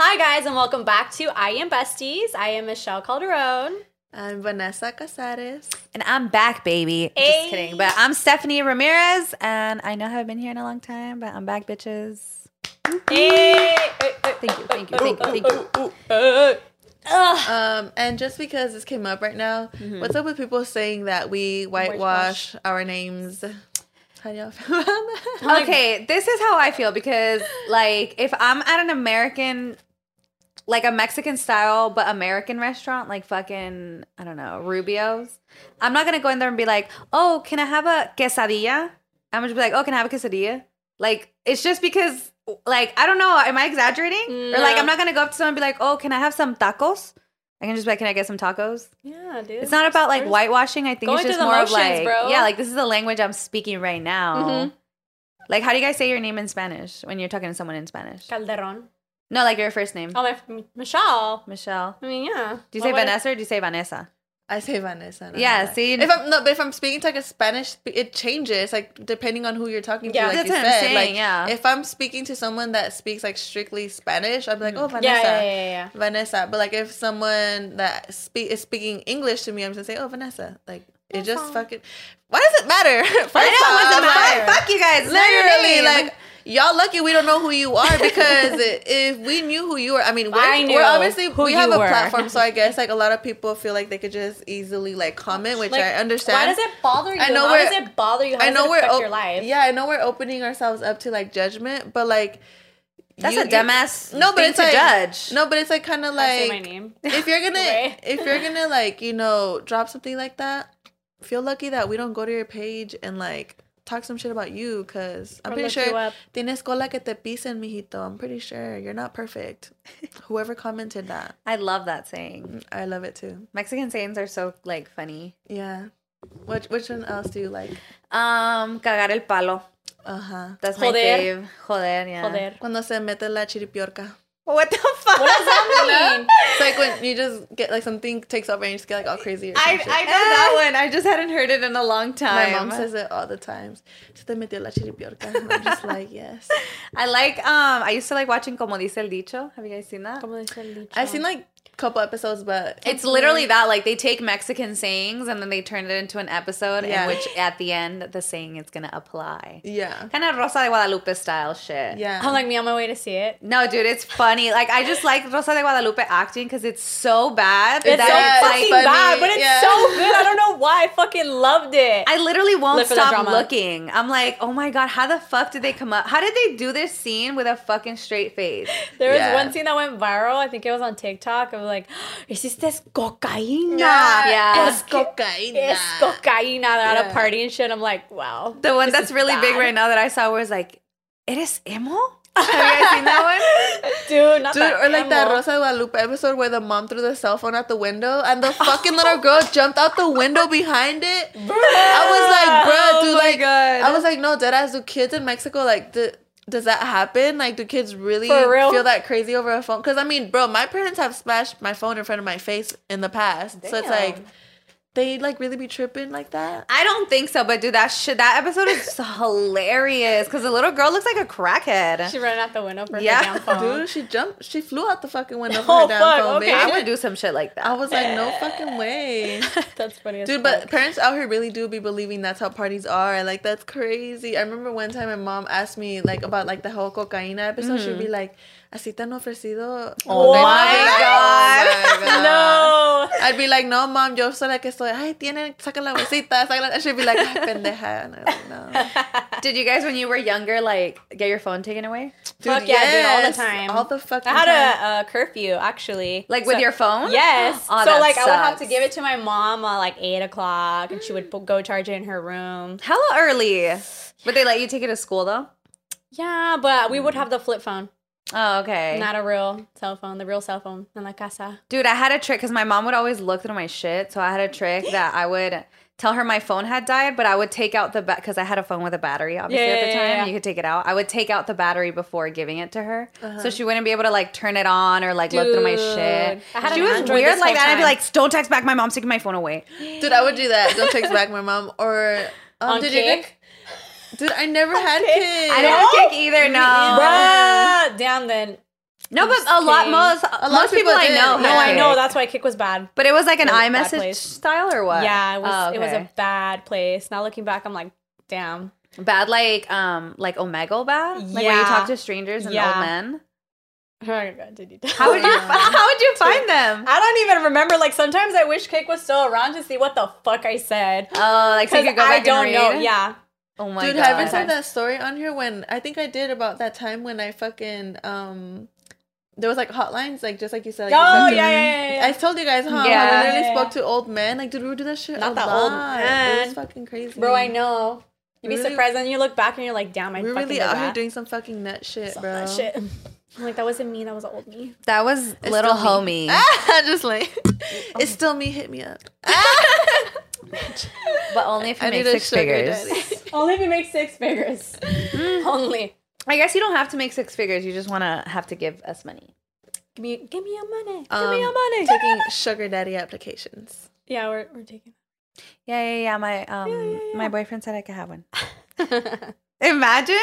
Hi, guys, and welcome back to I Am Besties. I am Michelle Calderon. I'm Vanessa Cazarez. And I'm back, baby. Hey. Just kidding. But I'm Stephanie Ramirez, and I know I haven't been here in a long time, but I'm back, bitches. Hey! Thank you, thank you, thank you, thank you. Um, and just because this came up right now, Mm-hmm. what's up with people saying that we whitewash our names? How do y'all feel about that? Okay, this is how I feel because, like, if I'm at an American, like a Mexican style but American restaurant, like fucking, I don't know, Rubio's, I'm not gonna go in there and be like, oh, can I have a quesadilla? I'm gonna be like, oh, can I have a quesadilla? Like, it's just because, like, I don't know, am I exaggerating? Or like, I'm not gonna go up to someone and be like, oh, can I have some tacos? I can just be like, can I get some tacos? Yeah, dude. It's not about like whitewashing. I think Going it's just more of like, bro. yeah, like this is the language I'm speaking right now. Mhm. Like, how do you guys say your name in Spanish when you're talking to someone in Spanish? Calderon. No, like your first name, Oh, my Michelle. Michelle. I mean, yeah. Do you Why say would I- Vanessa or do you say Vanessa? I say Vanessa. no Yeah, matter. see? if I'm no, but if I'm speaking to like a Spanish, it changes like depending on who you're talking to. Yeah. like That's you what I'm said, saying, like yeah. if I'm speaking to someone that speaks like strictly Spanish, I'd be like, mm. oh, Vanessa. Yeah, yeah, yeah, yeah. Vanessa. But like if someone that speak is speaking English to me, I'm just gonna say, oh, Vanessa. Like it just fucking. Why does it matter? First I know, what's the off, matter? like, Fuck you guys. It's Literally, name. like y'all lucky we don't know who you are because if we knew who you were, I mean, we're, I we're obviously we have a were. platform, so I guess like a lot of people feel like they could just easily like comment, which Like, I understand. Why does it bother you? I know we're- does it bother you? How I know we're op- your life? yeah, I know we're opening ourselves up to like judgment, but like That's you- a dumbass No, but thing it's to like judge. No, but it's like kind of Can I say like my name. if you're gonna if you're gonna like you know drop something like that feel lucky that we don't go to your page and like talk some shit about you because i'm Or pretty sure tienes cola que te pisen mijito i'm pretty sure you're not perfect whoever commented that I love that saying. i love it too Mexican sayings are so like funny. yeah which which one else do you like Um, cagar el palo. uh-huh That's my fave. Joder, yeah. Joder. cuando se mete la chiripiorca What the fuck? What does that mean? it's like when you just get like something takes over and you just get like all crazy or I. I know that one. I just hadn't heard it in a long time. my mom says it all the times. Se te metió la chiripiorca. And I'm just like, yes. I like um I used to like watching Como dice el dicho. Have you guys seen that? Como dice el dicho. I've seen like a couple episodes, but It's literally that like they take Mexican sayings and then they turn it into an episode Yeah. in which at the end the saying is gonna apply. yeah, Kind of Rosa de Guadalupe style shit. yeah. I'm like me on my way to see it. No, dude, it's funny. Like I just like Rosa de Guadalupe acting because it's so bad It's that so it's fucking funny, bad, but it's yeah. so good. I don't know why. I fucking loved it. I literally won't Live stop looking. I'm like, oh my god, how the fuck did they come up? How did they do this scene with a fucking straight face? There was Yeah. one scene that went viral. I think it was on TikTok. Of like, "Hiciste cocaína." Yeah. Es cocaína. Es cocaína. They're at a party and shit. I'm like, wow. The one that's is really big right now that I saw was like, "Eres emo?" Have you guys seen that one? Dude, not Dude, that or like that. Rosa de Guadalupe episode where the mom threw the cell phone out the window and the fucking little girl jumped out the window behind it. I was like, bro, Oh dude, my like, God. I was like, no, dead ass. Do kids in Mexico like do, does that happen? Like, do kids really real? feel that crazy over a phone? Because I mean, bro, my parents have smashed my phone in front of my face in the past, so it's like Damn. They like really be tripping like that. I don't think so, but dude, that shit, that episode is hilarious because the little girl looks like a crackhead. She ran out the window for Yeah. her damn phone. Dude, she jumped. She flew out the fucking window for Oh, her damn fuck, phone, okay. I bitch. would do some shit like that. I was like, no fucking way. That's funny as Dude, fuck. but parents out here really do be believing that's how parties are. Like that's crazy. I remember one time my mom asked me like about like the whole cocaína episode. She'd be mm-hmm. like, "Así te han ofrecido." Oh, oh They'd my God. "Oh my God." no. I'd be like, "No, mom, yo soy la que estoy. Ay, tiene, saca la bolsita, saca la." And she'd be like, "Ay, pendeja." I like, no. Did you guys, when you were younger, like get your phone taken away? Fuck yeah, dude, all the time. all the fucking I had time. a, a curfew actually. Like with your phone? Yes. Oh, so like I would have to give it to my mom at like eight o'clock, and she would mm. go charge it in her room. Hella early. But they let you take it to school though? Yeah, but we would have the flip phone, Oh, okay. not a real cell phone. The real cell phone in la casa. Dude, I had a trick because my mom would always look through my shit. So I had a trick that I would tell her my phone had died, but I would take out the because I had a phone with a battery, obviously Yeah, at the time. yeah, yeah. You could take it out. I would take out the battery before giving it to her, so she wouldn't be able to like turn it on or like look through my shit. Dude, she was Android weird like whole that. I'd be like, "Don't text back. My mom's taking my phone away." Dude, I would do that. Don't text back my mom or. Um, On did you Kik? get- Dude, I never had Kik? kids. I didn't have Kik either. No. Bruh, damn then. No, but a lot King. most lot most of people, people I know. No, No, I know that's why Kik was bad. But it was like an Really bad iMessage place. style or what? Yeah, it was. Oh, It was a bad place. Now looking back, I'm like, damn. bad like um like Omegle bad. Like where you talk to strangers and Yeah. old men. How How would you how would you find them? I don't even remember. Like sometimes I wish Cake was still around to see what the fuck I said. Oh, like so you could go back I don't and know. Yeah. Oh my god. Dude, god. haven't said that story on here when I think I did about that time when I fucking um there was like hotlines like just like you said. Like, Oh yeah, yeah, yeah. I told you guys, huh? Yeah. How we literally Yeah. spoke to old men. Like, dude, we would do that shit. Not that old lot. It was fucking crazy. Bro, I know. You'd be Really- surprised, and you look back and you're like, damn, I We're fucking really out here doing some fucking nut shit, bro. that shit. I'm like, that wasn't me. That was old me. That was It's little homie. Just like it's still me. Hit me up. But only if you I make need a six sugar figures. daddy. Only if you make six figures. Only. I guess you don't have to make six figures. You just want to have to give us money. Give me, give me your money. Give Um, me your money. Taking sugar daddy applications. yeah, we're, we're taking. Yeah, yeah, yeah. My um, Yeah, yeah, my boyfriend said I could have one. Imagine.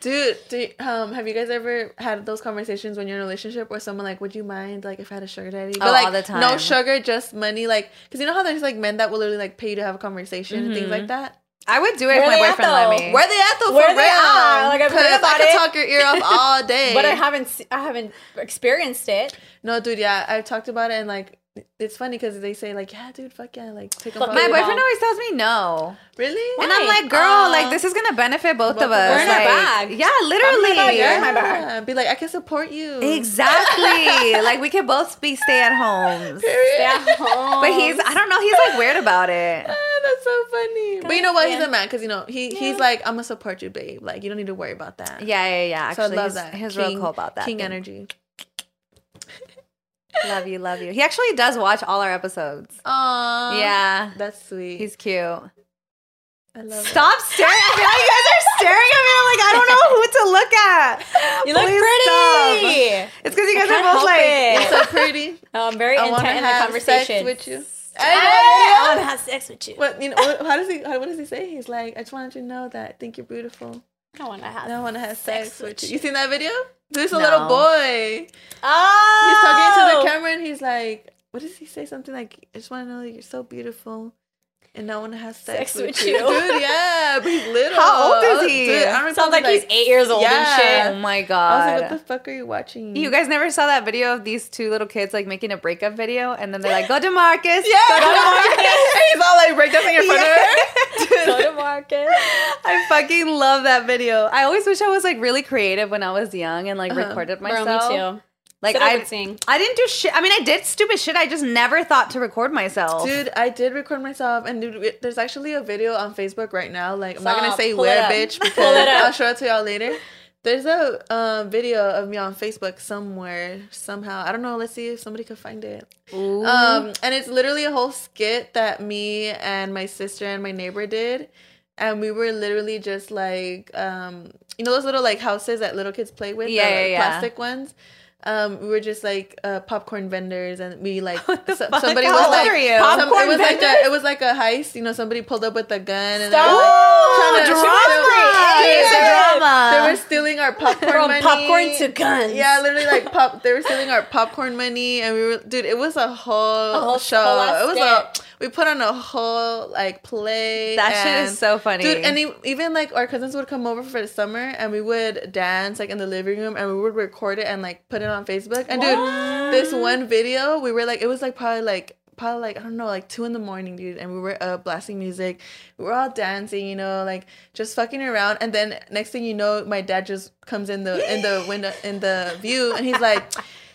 Dude, do, um, have you guys ever had those conversations when you're in a relationship where someone like, would you mind like if I had a sugar daddy? But Oh, like all the time. no sugar, just money. Like, cause you know how there's like men that will literally like pay you to have a conversation and things like that. I would do it Where if my boyfriend let me. Where they at though? Where for they real? at? Like, I've heard 'Cause I could it. talk your ear off all day. but I haven't. I haven't experienced it. No, dude. Yeah, I've talked about it and like it's funny because they say like, yeah, dude, fuck yeah, like take them. Fuck my Yeah. boyfriend always tells me no. Really? And I'm like, girl, Aw. like this is gonna benefit both, Both of of us. us. We're in our like, bag. Yeah, literally. bag, you're in my yeah. bag. Be like, I can support you. Exactly. like we can both be stay at homes. Stay at home. But he's I don't know, he's like weird about it. Ah, that's so funny. But you know what? He's a man because you know he he's like I'm gonna support you, babe. Like you don't need to worry about that. Yeah, yeah, yeah. So I Actually, love he's, that. he's King- real cool about that. King thing. energy. Love you, love you. He actually does watch all our episodes. Aww. Yeah. That's sweet. He's cute. I love Stop staring. I feel like you guys are staring at me. I'm like, I don't know who to look at. You look Please pretty. stop. It's because you guys are both like. it. it. so pretty. Oh, I'm very I want to intent in the have conversation. sex with you. I I want to have sex with you. What you know? What, how does he? How, what does he say? He's like, I just wanted you to know that I think you're beautiful. I want to have. I want to have sex, sex with with you. you. You seen that video? There's a No. little boy. Oh, He's talking to the oh! camera and he's like, what does he say? Something like, I just want to know that you're so beautiful. And no one has sex, Sex with, with you. you. Dude, yeah, but he's little. How old is I was- he? Dude, I Sounds like probably, he's eight years old Yeah. and shit. Oh my I was god. like, what the fuck are you watching? you guys never saw that video of these two little kids like making a breakup video, and then they're like, "Go to Marcus." Yeah, Go to Marcus. he's all like breakdancing in front of her. shit. Go to market. I fucking love that video. I always wish I was like really creative when I was young and like Uh-huh. recorded Bro, myself. me too. Like I I, would sing. I didn't do shit. I mean, I did stupid shit. I just never thought to record myself. Dude, I did record myself, and dude, it- there's actually a video on Facebook right now. Like, I'm not gonna Stop. say Pull it where, up. bitch, because it up. I'll show it to y'all later. There's a um, video of me on Facebook somewhere, somehow. I don't know. Let's see if somebody could find it. Ooh. Um, and it's literally a whole skit that me and my sister and my neighbor did. And we were literally just like, um, you know, those little like houses that little kids play with, Yeah, the yeah, yeah. plastic ones. Um, we were just like uh, popcorn vendors, and we like so- somebody How was old like, some- Popcorn it was like a, it was like a heist. You know, somebody pulled up with a gun and Stop. like to drama. Dude, It's a they were- drama. They were stealing our popcorn From money. popcorn to guns. Yeah, literally like pop. They were stealing our popcorn money, and we were, dude. It was a whole, A whole- show. whole it was a. We put on a whole like play. that shit is so funny. Dude, and even like our cousins would come over for the summer, and we would dance like in the living room, and we would record it and like put it on Facebook. And dude, this one video, we were like, it was like probably like probably like I don't know, like two in the morning, dude, and we were up blasting music. We were all dancing, you know, like just fucking around. And then next thing you know, my dad just comes in the in the window in the view, and he's like.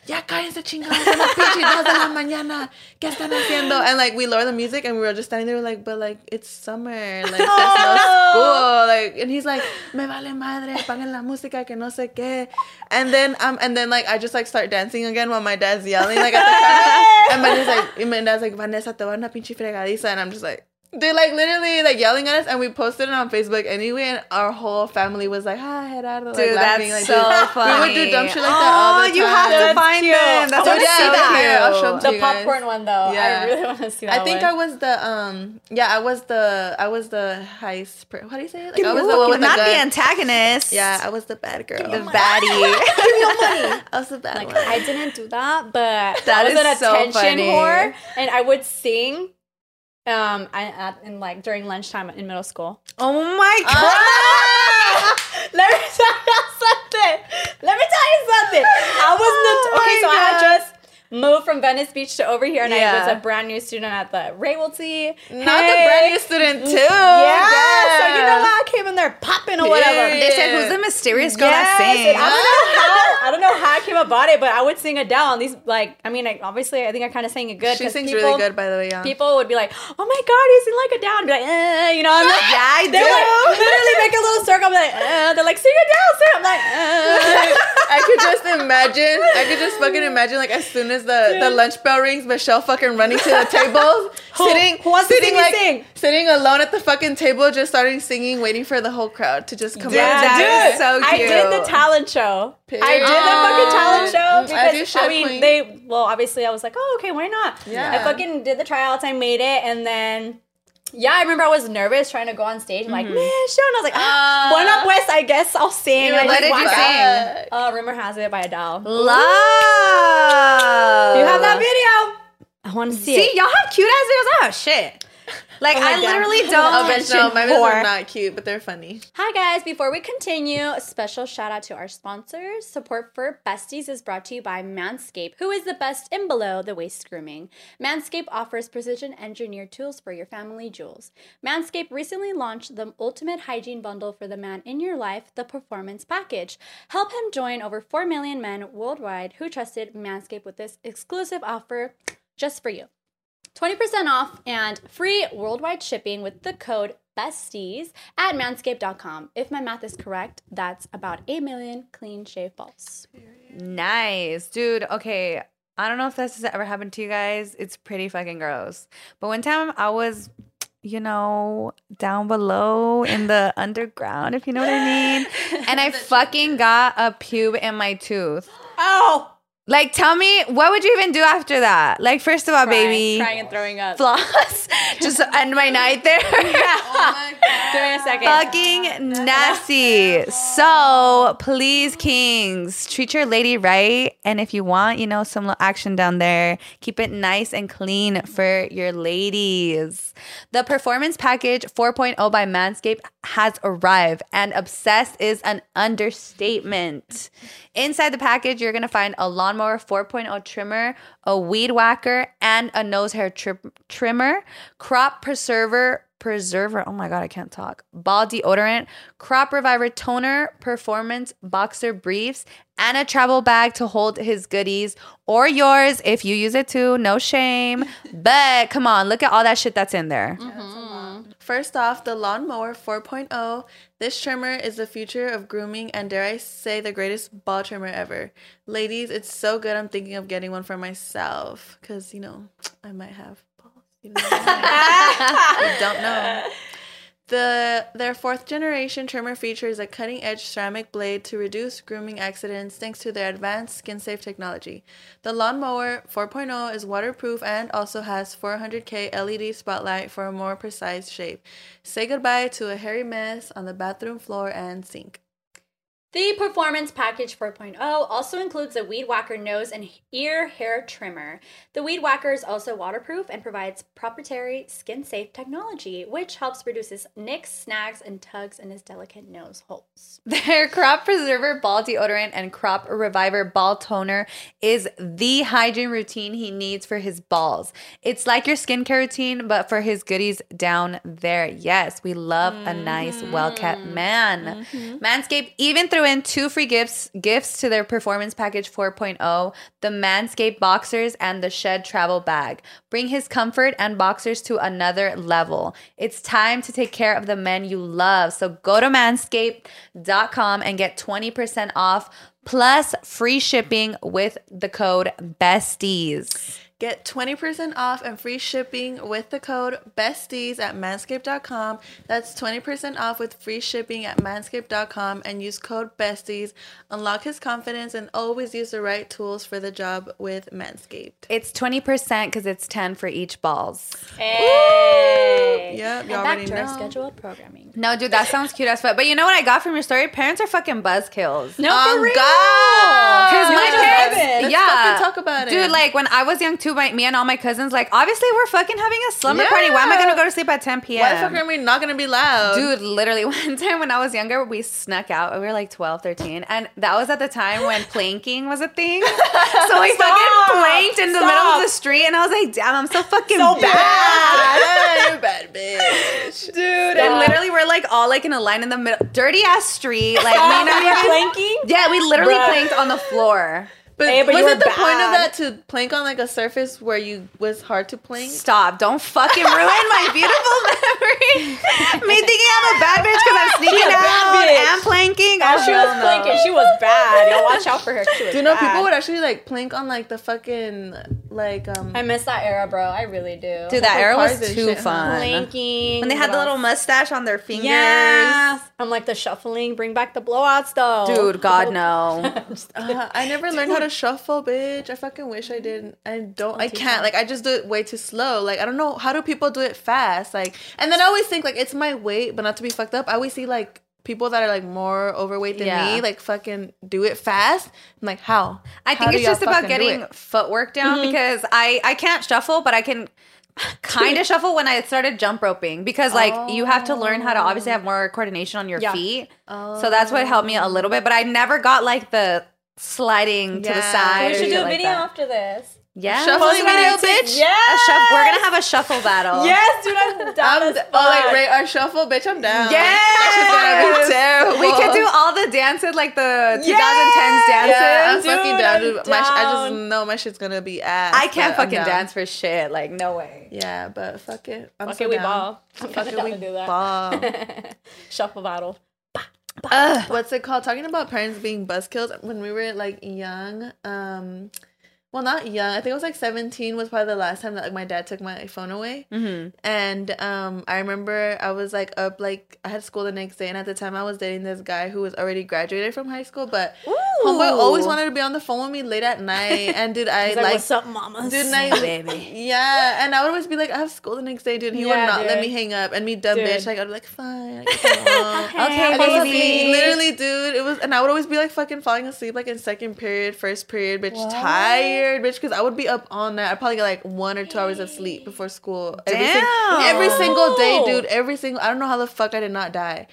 Ya cállense chingados a las pinches de la mañana. ¿Qué están haciendo? And like we lower the music and we were just standing there like, but like it's summer, like there's no school, like. And he's like, me vale madre, paguen la música que no sé qué. And then um and then like I just like start dancing again while my dad's yelling like at the camera. And my dad's like, and my dad's like, Vanessa, te a dar una pinche fregadiza, and I'm just like. They're like literally like yelling at us, and we posted it on Facebook anyway, and our whole family was like, "Hi, Gerardo," like Dude, laughing. that's like, so dude, funny. We would do dumb shit like that all the Aw, time. you have to That's find cute. them. That's I what Dude, wanna so see that. cute. I'll show 'em to The you guys. popcorn one though. Yeah. I really want to see that. I think one. I was the um yeah I was the I was the heist per- how do you say it like I was Ooh, the one with the not the gun. antagonist. yeah I was the bad girl the baddie. Give no money. I was the bad like one I didn't do that, but That I was is an so attention funny. whore, and I would sing. Um, I, at, in like during lunchtime in middle school. oh my god. Ah! Let me tell you something. Let me tell you something. I was not Oh okay. So I had just moved from Venice Beach to over here, and I was a brand new student at the Raywalty. not the brand new student too Yeah. Damn. So you know? I came in there popping or whatever. Period. They said, "Who's the mysterious girl Yes, that sings?" I don't know how I don't know how I came about it, but I would sing Adele. And these like, I mean, like, obviously, I think I kind of sang it good. she sings people, really good by the way yeah People would be like, "Oh my god, you sing like Adele," and be like, eh, you know, I'm like, Yeah, I do. would literally make a little circle. I'm like, eh. they're like, "Sing Adele, sing." I'm like, eh. I could just imagine. I could just fucking imagine, like as soon as the, the lunch bell rings, Michelle fucking running to the table, Who- sitting, who wants sitting me like sing? sitting alone at the fucking table, just starting singing, waiting for the whole crowd to just come Yeah, out. that dude, so I did the talent show. I did the fucking talent show because you I, mean they. Well, obviously, I was like, oh, okay, why not? Yeah. I fucking did the tryouts. I made it, and then. Yeah, I remember I was nervous trying to go on stage. I'm like, man, show. And I was like, ah, Ah. Bueno, pues, I guess I'll sing. You And I were What did you sing? Uh, Rumor Has It by Adele. Love. You have that video? I want to see, See, it. y'all have cute ass videos. Oh shit. Like Oh I God. literally Oh, don't. bitch, no, my videos are not cute, but they're funny. Hi guys, before we continue, a special shout out to our sponsors. Support for Besties is brought to you by Manscaped, who is the best in below the waist grooming. Manscaped offers precision engineered tools for your family jewels. Manscaped recently launched the ultimate hygiene bundle for the man in your life, the Performance Package. Help him join over 4 million men worldwide who trusted Manscaped with this exclusive offer just for you. 20% off and free worldwide shipping with the code BESTIES at manscaped.com. If my math is correct, that's about 8 million clean shave balls. Nice, dude. Okay, I don't know if this has ever happened to you guys. It's pretty fucking gross. But one time I was, you know, down below in the underground, if you know what I mean, and I fucking got a pube in my tooth. Oh! Like, tell me, what would you even do after that? Like, first of all, baby, Crying and throwing up. floss. Just end my night there. Give me a second. fucking nasty. So please, kings, treat your lady right. And if you want, you know, some little action down there, keep it nice and clean for your ladies. The Performance Package 4.0 by Manscaped has arrived, and obsessed is an understatement. Inside the package, you're gonna find a lawnmower 4.0 trimmer, a weed whacker, and a nose hair tri- trimmer, crop preserver preserver. Oh my god, I can't talk. Ball deodorant, crop reviver toner, performance boxer briefs, and a travel bag to hold his goodies or yours if you use it too. No shame. but come on, look at all that shit that's in there. Mm-hmm. First off, the Lawnmower 4.0. This trimmer is the future of grooming and, dare I say, the greatest ball trimmer ever. Ladies, it's so good. I'm thinking of getting one for myself because, you know, I might have balls. You, know, don't know. The their fourth generation trimmer features a cutting edge ceramic blade to reduce grooming accidents thanks to their advanced skin safe technology. The lawnmower 4.0 is waterproof and also has 400k LED spotlight for a more precise shape. Say goodbye to a hairy mess on the bathroom floor and sink. The Performance Package 4.0 also includes a Weed Whacker nose and ear hair trimmer. The Weed Whacker is also waterproof and provides proprietary skin safe technology, which helps reduces nicks, snags, and tugs in his delicate nose holes. Their crop preserver ball deodorant and crop reviver ball toner is the hygiene routine he needs for his balls. It's like your skincare routine, but for his goodies down there. Yes, we love a nice, well kept mm-hmm. man. Mm-hmm. Manscaped even threw in two free gifts gifts to their performance package 4.0 the Manscaped boxers and the Shed travel bag. Bring his comfort and boxers to another level. It's time to take care of the men you love. So go to manscaped.com and get 20% off plus free shipping with the code BESTIES. Get 20% off and free shipping with the code BESTIES at manscaped.com. That's 20% off with free shipping at manscaped.com and use code BESTIES. Unlock his confidence and always use the right tools for the job with Manscaped. It's 20% because it's 10 for each balls. Hey. Yep, And you back already to our know. scheduled programming. No, dude, that sounds cute as fuck. But you know what I got from your story? Parents are fucking buzzkills. No, Oh, for um, real. Because my just parents, vibing. Let's yeah, fucking talk about it. dude. Like when I was young too, my, me and all my cousins, like obviously we're fucking having a slumber party. Why am I gonna go to sleep at 10 p.m.? Why the fuck are we not gonna be loud? Dude, literally one time when I was younger, we snuck out. We were like 12, 13. And that was at the time when planking was a thing. So we Stop. fucking planked in the middle of the street. And I was like, damn, I'm so fucking So bad. Ah, you're bad bitch. Dude, and literally we're like all like in a line in the middle. Dirty ass street. Like, me and You're my- planking? yeah, we literally Bruh. planked on the floor. But, Hey, but was you it were the point of that to plank on like a surface where you was hard to plank? Stop. Don't fucking ruin my beautiful memory. Me thinking I'm a bad bitch because I'm sneaking bad out and planking. Oh, she was planking. She was bad. Y'all watch out for her. Do you know bad. people would actually like plank on like the fucking like um I miss that era, bro. I really do. Dude, that era was too shit, fun. planking. When they had the little mustache on their fingers. Yeah. I'm like the shuffling. Bring back the blowouts, though. Dude, God no. uh, I never learned how to shuffle, bitch. I fucking wish I did. I don't. I can't. Like I just do it way too slow. Like I don't know how do people do it fast. Like and then I always think like it's my weight, but not to be fucked up. I always see like people that are like more overweight than Yeah. me, like fucking do it fast. I'm like, how? I How think it's just about getting footwork down mm-hmm. because I I can't shuffle, but I can kind of shuffle when I started jump roping because like you have to learn how to obviously have more coordination on your Yeah. feet. So that's what helped me a oh. little bit, but I never got like the sliding to the side. We should do a like video that. after this. Yeah. Shuffling Post it on video, bitch? Yes. Shuff- we're gonna have a shuffle battle. Yes, dude. I'm down I'm d- oh, like rate our shuffle, bitch. I'm down. Yes! That shit's gonna be terrible. We could do all the dances, like the 2010s Yes! dances. Yeah, I'm Dude, fucking down. I'm Dude. My sh- I just know my shit's gonna be ass. I can't fucking dance for shit. Like, no way. Yeah, but fuck it. I'm Fuck so it, we down. ball. I'm Fuck it, down we to do that. ball. Shuffle battle. Ugh. What's it called? Talking about parents being buzzkills. When we were like young, um, well, not young. I think I was like 17 was probably the last time that like my dad took my phone away. Mm-hmm. And um, I remember I was like up, like I had school the next day, and at the time I was dating this guy who was already graduated from high school, but homeboy always wanted to be on the phone with me late at night. And dude, I like, like, what's up, mama? dude, I, baby. yeah, and I would always be like, I have school the next day, dude. He would Yeah, not let me hang up, and me dumb Dude. bitch, like I'd be like, fine, Okay, was baby. literally, dude, it was, and I would always be like fucking falling asleep like in second period, first period, bitch, tired, bitch, because I would be up all night. I'd probably get like one or two hours of sleep before school. Every, sing- Damn. every single day, dude. Every single. I don't know how the fuck I did not die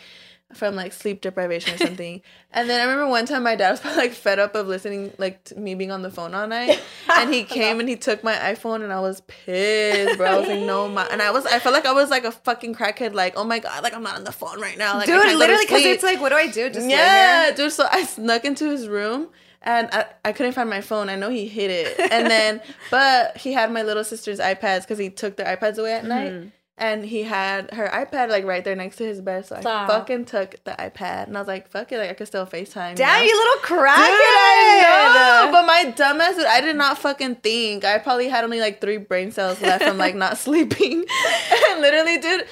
from like sleep deprivation or something. and then I remember one time my dad was probably like fed up of listening like to me being on the phone all night, and he came and he took my iPhone, and I was pissed, bro. I was like, no, my, and I was, I felt like I was like a fucking crackhead, like, oh my god, like I'm not on the phone right now, like, Dude, can't go to literally, because it's like, what do I do? Just Yeah, dude. So I snuck into his room and I, I couldn't find my phone. I know he hid it. And then, but he had my little sister's iPads because he took their iPads away at night. Mm-hmm. And he had her iPad like right there next to his bed. So I Stop. fucking took the iPad and I was like, fuck it, like I could still FaceTime. Damn, know? you little crackhead. I know. But my dumbass, dude, I did not fucking think. I probably had only like three brain cells left from like not sleeping. and literally, dude,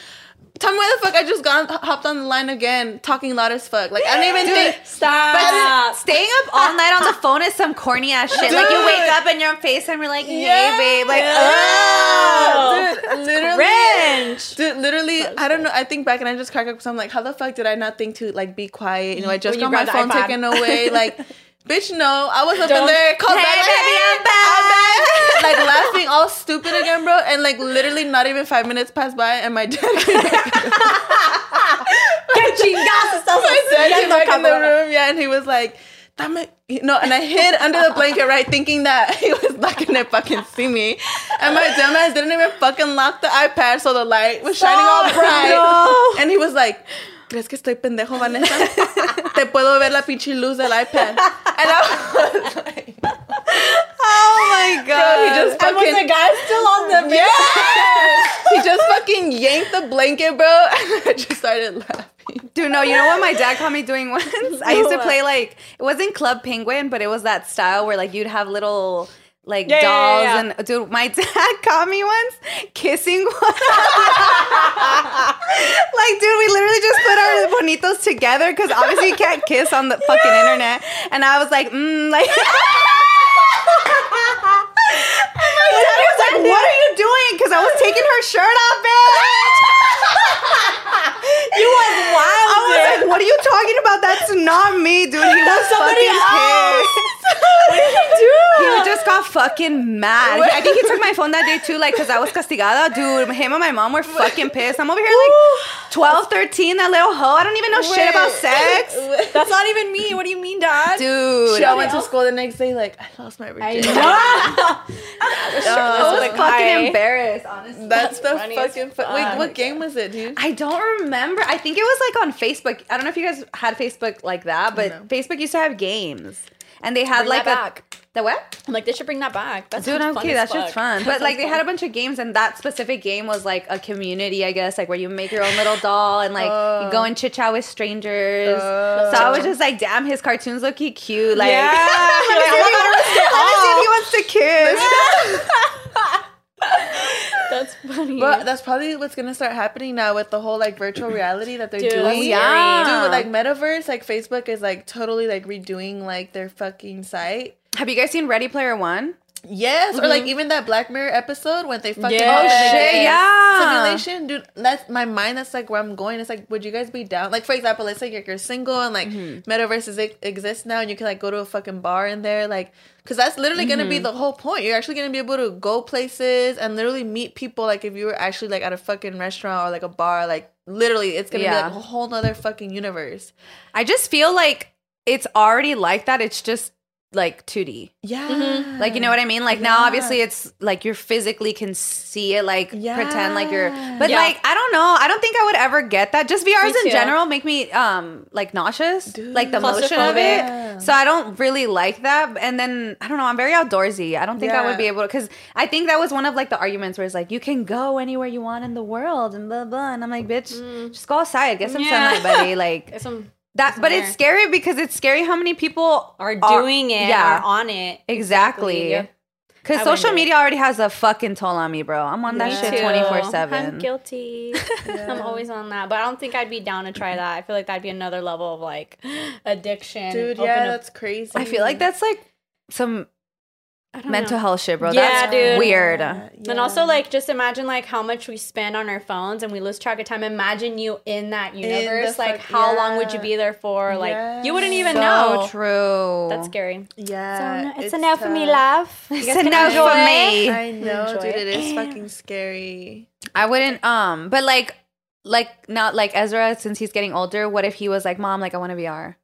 tell me why the fuck I just got hopped on the line again, talking loud as fuck. Like I didn't even think. Stop. Staying up all night on the phone is some corny ass shit. Like you wake up and you're on FaceTime, you're like, hey Yeah. babe. Like, Yeah. oh. Dude, literally. Cringe. Dude, literally, I don't know. I think back and I just crack up because I'm like, how the fuck did I not think to like be quiet? You know, I just When got my phone taken away. Like, bitch, no. I was up Don't- in there, called Hey, back, like, baby, "Hey, I'm back." like laughing all stupid again, bro. And like literally, not even five minutes passed by, and my dad came back. Que chingados estás my dad came back in the room, yeah, and he was like. Dame, you know, and I hid under the blanket, right, thinking that he was not gonna fucking see me. And my dumbass didn't even fucking lock the iPad, so the light was shining all bright. No. And he was like, ¿Crees que estoy pendejo, Vanessa? Te puedo ver la pinche luz del iPad. And I was like, oh my bro, god. he just And was fucking, the guy still on the yes! he just fucking yanked the blanket, bro. And I just started laughing. Dude, no, you know what my dad caught me doing once? I used to play like it wasn't Club Penguin, but it was that style where like you'd have little like Yeah, yeah, dolls yeah. and dude, my dad caught me once kissing one. like, dude, we literally just put our bonitos together because obviously you can't kiss on the fucking internet. And I was like, mm, like. My dad was like, "What are you doing?" Because I was taking her shirt off, bitch. You was wild. I was like, "What are you talking about? That's not me, dude." He was somebody fucking else. Pissed. what did he do? He just got fucking mad. I think he took my phone that day too, like, because I was castigada. Dude, him and my mom were fucking pissed. I'm over here like 12, 13, that little hoe. I don't even know shit about sex. That's not even me. What do you mean, Dad? Dude. She all went to school the next day like I lost my virginity. I virginity. know. I was Like, fucking hi. embarrassed, honestly. That's the fucking fu- Wait, what game was it, dude? I don't remember. I think it was like on Facebook. I don't know if you guys had Facebook like that, but No. Facebook used to have games. And they had Bring like that a back. the what? I'm like, they should bring that back. That's Dude, okay, that's just fun. But like they had a bunch of games, and that specific game was like a community, I guess, like where you make your own little doll and like you go and oh. chit chat with strangers. Oh. so I was just like, damn, his cartoons look cute. Like, Yeah. let me see if he wants to- see if he wants to kiss. That's funny. But that's probably what's gonna start happening now with the whole like virtual reality that they're Dude, doing. Yeah. Dude, with like metaverse, like Facebook is like totally like redoing like their fucking site. Have you guys seen Ready Player One? Yes, or like mm-hmm. even that Black Mirror episode when they fucking Yeah. Oh, oh shit, yeah. simulation, dude. That's my mind. That's like where I'm going. It's like, would you guys be down? Like for example, let's say like you're single and like mm-hmm. metaverses e- exist now, and you can like go to a fucking bar in there, like, because that's literally gonna be mm-hmm. the whole point. You're actually gonna be able to go places and literally meet people. Like if you were actually like at a fucking restaurant or like a bar, like literally, it's gonna Yeah. be like a whole nother fucking universe. I just feel like it's already like that. It's just like 2D. Yeah, Like you know what I mean? Like now obviously it's like you're physically can see it like pretend like you're but Yeah. like I don't know. I don't think I would ever get that. Just VRs in general make me um like nauseous. Dude. like the motion of it. So I don't really like that. And then I don't know, I'm very outdoorsy. I don't think I would be able to cuz I think that was one of like the arguments where it's like you can go anywhere you want in the world and blah blah and I'm like, bitch, just go outside, get some Mm. Yeah. sunlight, buddy. Like Get some that but it's scary because it's scary how many people are doing it, yeah. are on it. Exactly. Exactly. Because I social wouldn't do it. media already has a fucking toll on me, bro. I'm on that Me shit 24 7. I'm 7. guilty. I'm always on that, but I don't think I'd be down to try that. I feel like that'd be another level of like addiction. dude. Open Yeah, up- that's crazy. I feel like that's like some I don't mental know. health shit, bro. Yeah, That's dude. weird. And also, like, just imagine like how much we spend on our phones and we lose track of time. Imagine you in that universe. the like, fuck- how long would you be there for? Like, you wouldn't even so know. true. That's scary. yeah, it's, a no for me, love. It's guys a can no enjoy for me. I know, Enjoy dude. it. It is fucking scary. I wouldn't, um, but like, like, not like Ezra, since he's getting older, what if he was like, Mom, like, I want a VR?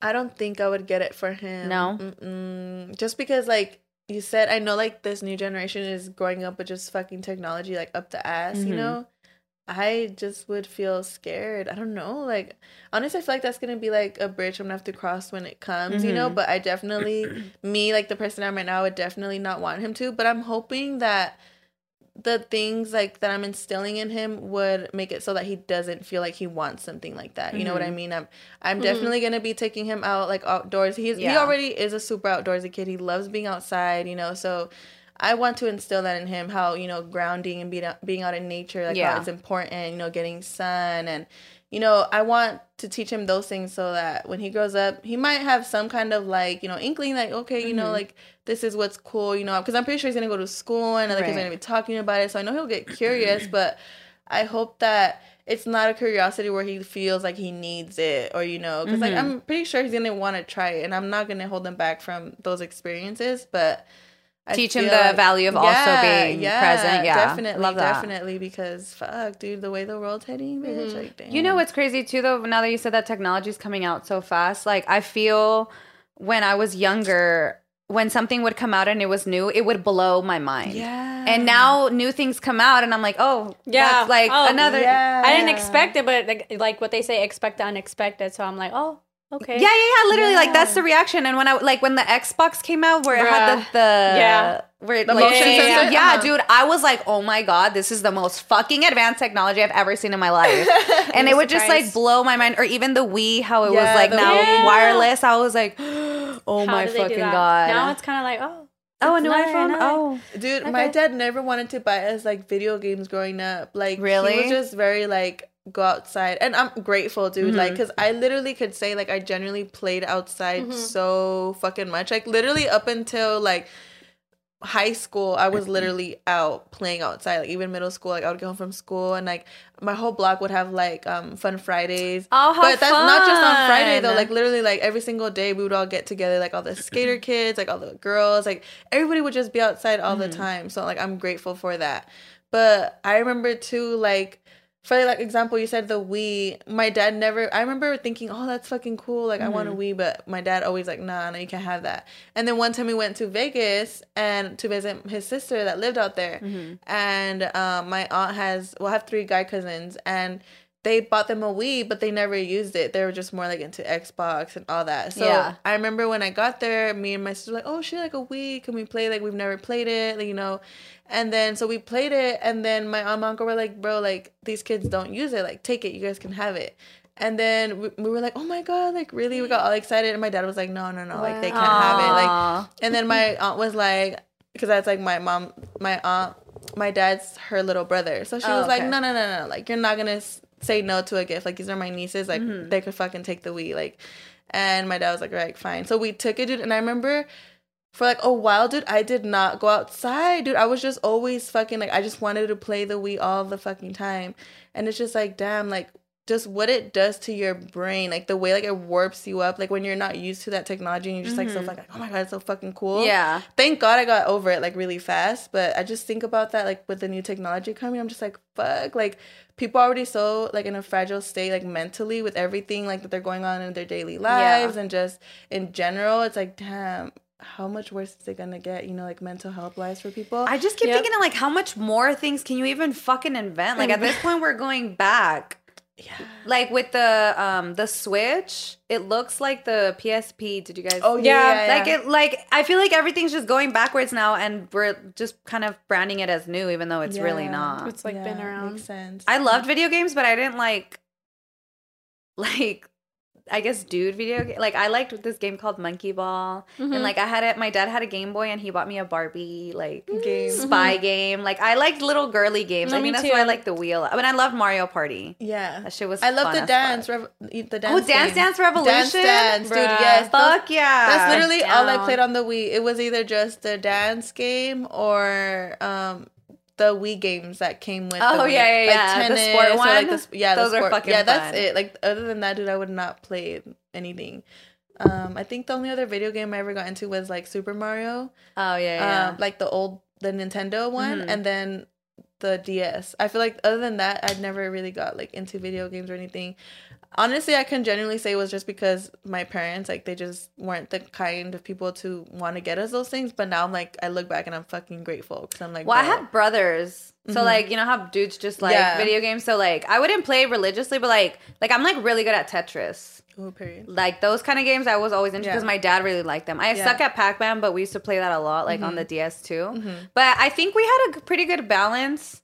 I don't think I would get it for him. No? Mm-mm. just because like you said, I know like this new generation is growing up with just fucking technology like up the ass. You Mhm. know, I just would feel scared. I don't know. Like honestly, I feel like that's gonna be like a bridge I'm gonna have to cross when it comes. You know, Mhm. but I definitely me like the person I'm right now would definitely not want him to. But I'm hoping that the things like that I'm instilling in him would make it so that he doesn't feel like he wants something like that. You know what I Mhm. mean? I'm I'm Mhm. definitely gonna be taking him out like outdoors. He's he Yeah. already is a super outdoorsy kid. He loves being outside, you know, so I want to instill that in him how, you know, grounding and being out, being out in nature, like Yeah. how it's important, you know, getting sun and you know, I want to teach him those things so that when he grows up, he might have some kind of like, you know, inkling like, okay, you know, Mhm. like this is what's cool, you know, because I'm pretty sure he's gonna go to school and other kids are gonna be talking about it. So I know he'll get curious, but I hope that it's not a curiosity where he feels like he needs it or you know, because like Mhm. I'm pretty sure he's gonna want to try it, and I'm not gonna hold him back from those experiences, but. I Teach him the like- value of also being present. Yeah. definitely, Love that. definitely. Because fuck, dude, the way the world's heading, bitch. Mhm. Like, damn. You know what's crazy too, though? Now that you said that technology's coming out so fast, like I feel when I was younger, when something would come out and it was new, it would blow my mind. Yeah. And now new things come out, and I'm like, oh, Yeah. that's like Oh, another. yeah. I didn't expect it, but like, like what they say, expect the unexpected. So I'm like, oh, okay. Yeah, yeah, yeah. Literally, like that's the reaction. And when I like when the Xbox came out, where it had the, the Yeah. where The like, motion yeah, sensor? yeah, Uh-huh. dude, I was like, oh my god, this is the most fucking advanced technology I've ever seen in my life. and it were would just like blow my mind. Or even the Wii, how it was like now Wii. wireless. I was like, oh How my do they do fucking god. Now it's kind of like, oh, Oh, a new It's iPhone. Oh, Dude, my dad never wanted to buy us like video games growing up. Like, Really? He was just very like go outside, and I'm grateful, dude. Like, Mhm. cause I literally could say like I genuinely played outside Mhm. so fucking much. Like, literally up until like high school, I was literally out playing outside. Like, even middle school, like I would go home from school, and like my whole block would have like um fun Fridays. oh, how But that's not just on Friday though. Like literally, like every single day, we would all get together. Like all the skater kids, like all the girls, like everybody would just be outside all the Mhm. time. So like I'm grateful for that. But I remember too, like for like example, you said the Wii. My dad never. I remember thinking, oh, that's fucking cool. Like I want a Wii, but my dad always like, nah, no, you can't have that. And then one time we went to Vegas and to visit his sister that lived out there Mhm. and um, my aunt has well I have three guy cousins and they bought them a Wii but they never used it. They were just more like into Xbox and all that. So Yeah. I remember when I got there me and my sister were like oh she like a Wii. Can we play? Like we've never played it like, you know? And then so we played it and then my aunt and uncle were like bro like these kids don't use it. Like take it. You guys can have it. And then we, we were like oh my god like really? We got all excited and my dad was like no no no. Like they can't have it. Like and then my aunt was like, because that's like my mom, my aunt, my dad's her little brother. So she Oh, was like, okay. no, no, no, no. Like, you're not going to say no to a gift. Like, these are my nieces. Like, Mhm. they could fucking take the Wii. Like, and my dad was like, right, fine. So we took it, dude. And I remember for like a while, dude, I did not go outside, dude. I was just always fucking like, I just wanted to play the Wii all the fucking time. And it's just like, damn, like, just what it does to your brain, like the way like it warps you up, like when you're not used to that technology and you're just like so mm-hmm. like oh my god, it's so fucking cool Yeah. thank God I got over it like really fast. But I just think about that like with the new technology coming, I'm just like, fuck. Like people are already so like in a fragile state, like mentally with everything like that they're going on in their daily lives and just in general. It's like, damn, how much worse is it gonna get, you know, like mental health wise for people? I just keep Yep. thinking of like how much more things can you even fucking invent? Like at this point we're going back. Yeah. Like with the um the Switch, it looks like the PSP. Did you guys Oh yeah, Yeah, yeah, yeah. like it like I feel like everything's just going backwards now and we're just kind of branding it as new even though it's really not. It's like been around. Makes sense. I loved video games, but I didn't like like I guess dude video game. Like I liked this game called Monkey Ball, Mhm. and like I had it. My dad had a Game Boy, and he bought me a Barbie like Game. spy game. Like I liked little girly games. No, I me think that's too. why I like the wheel. I mean, I love Mario Party. yeah. That shit was. I love the dance, fuck. rev- the Oh, dance. Dance game. Dance Revolution. Dance Dance, dude. Bruh. Yes, those- Fuck yeah. That's literally all I played on the Wii. It was either just the dance game or um the Wii games that came with. Oh, the Wii. yeah, yeah, yeah. The sport or, like, one? the yeah, Those the are sport. fucking Yeah, that's fun. it. Like other than that, dude, I would not play anything. Um, I think the only other video game I ever got into was like Super Mario. Oh yeah, yeah. Um, like the old the Nintendo one, Mhm. and then the DS. I feel like other than that, I'd never really got like into video games or anything. Honestly, I can genuinely say it was just because my parents like they just weren't the kind of people to want to get us those things. But now I'm like, I look back and I'm fucking grateful because I'm like, Well, I have brothers. So Mhm. like, you know how dudes just like Yeah. video games. So like, I wouldn't play religiously, but like, like I'm like really good at Tetris. Ooh, period. Like those kind of games, I was always into Yeah. because my dad really liked them. I Yeah. suck at Pac Man, but we used to play that a lot, like on Mhm. the DS too. Mhm. But I think we had a pretty good balance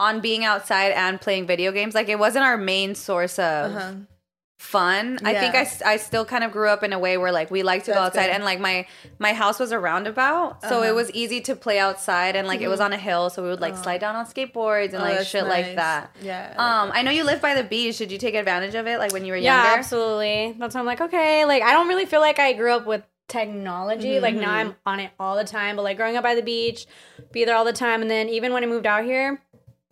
on being outside and playing video games. Like it wasn't our main source of Uh-huh. fun. I think I, Yeah. I still kind of grew up in a way where like we like to go outside good. and like my my house was a roundabout, so it Uh-huh. Mm-hmm. was easy to play outside and like it was on a hill, so we would like Oh. slide down on skateboards and Oh, like that's shit like that. Yeah. Um, I know you live by the beach. Did you take advantage of it like when you were Yeah, younger? absolutely. That's why I'm like, okay, like I don't really feel like I grew up with technology. Like now Mhm. I'm on it all the time, but like growing up by the beach, be there all the time, and then even when I moved out here.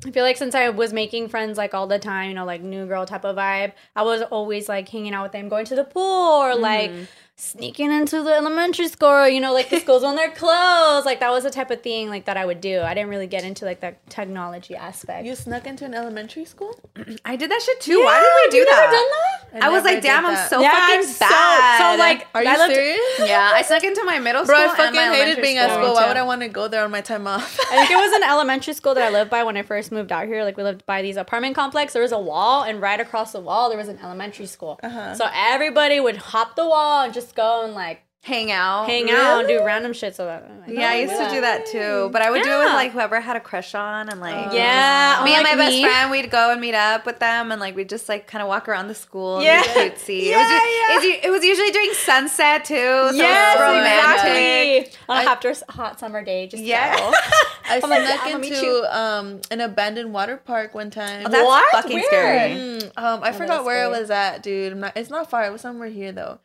I feel like since I was making friends like all the time, you know, like new girl type of vibe, I was always like hanging out with them, going to the pool or like Mhm. Sneaking into the elementary school, you know, like the schools on their clothes. Like that was the type of thing like that I would do. I didn't really get into like the technology aspect. you snuck into an elementary school? I did that shit too. Why did we do that? done that? I was like, damn, did I'm so Yeah, fucking I'm so- bad. so, like, Are you I lived- serious? yeah, I snuck into my middle Bro, school. I and fucking my hated being at school. school. Why would. I want to go there on my time off? I think it was an elementary school that I lived by when I first moved out here. Like we lived by these apartment complex. There was a wall, and right across the wall there was an elementary school. Uh-huh. So everybody would hop the wall and just go and like hang out. hang out, and do random shit. So that Yeah, I used to do that too, but I would do it with like whoever I had a crush on, and like Yeah, me or and my like best me. friend, we'd go and meet up with them, and like we'd just like kind of walk around the school. Yeah. and be cutesy. Yeah, it, was ju- yeah. it's it was usually during sunset too. So Yes, it was romantic. exactly. On a I- after s- hot summer day, just Yeah. go. I I'm like, snuck I'ma into um an abandoned water park one time. Oh, that's What? fucking Where? scary. Mm, um, I Oh, forgot that's where it was at, dude. I'm not, it's not far. It was somewhere here though.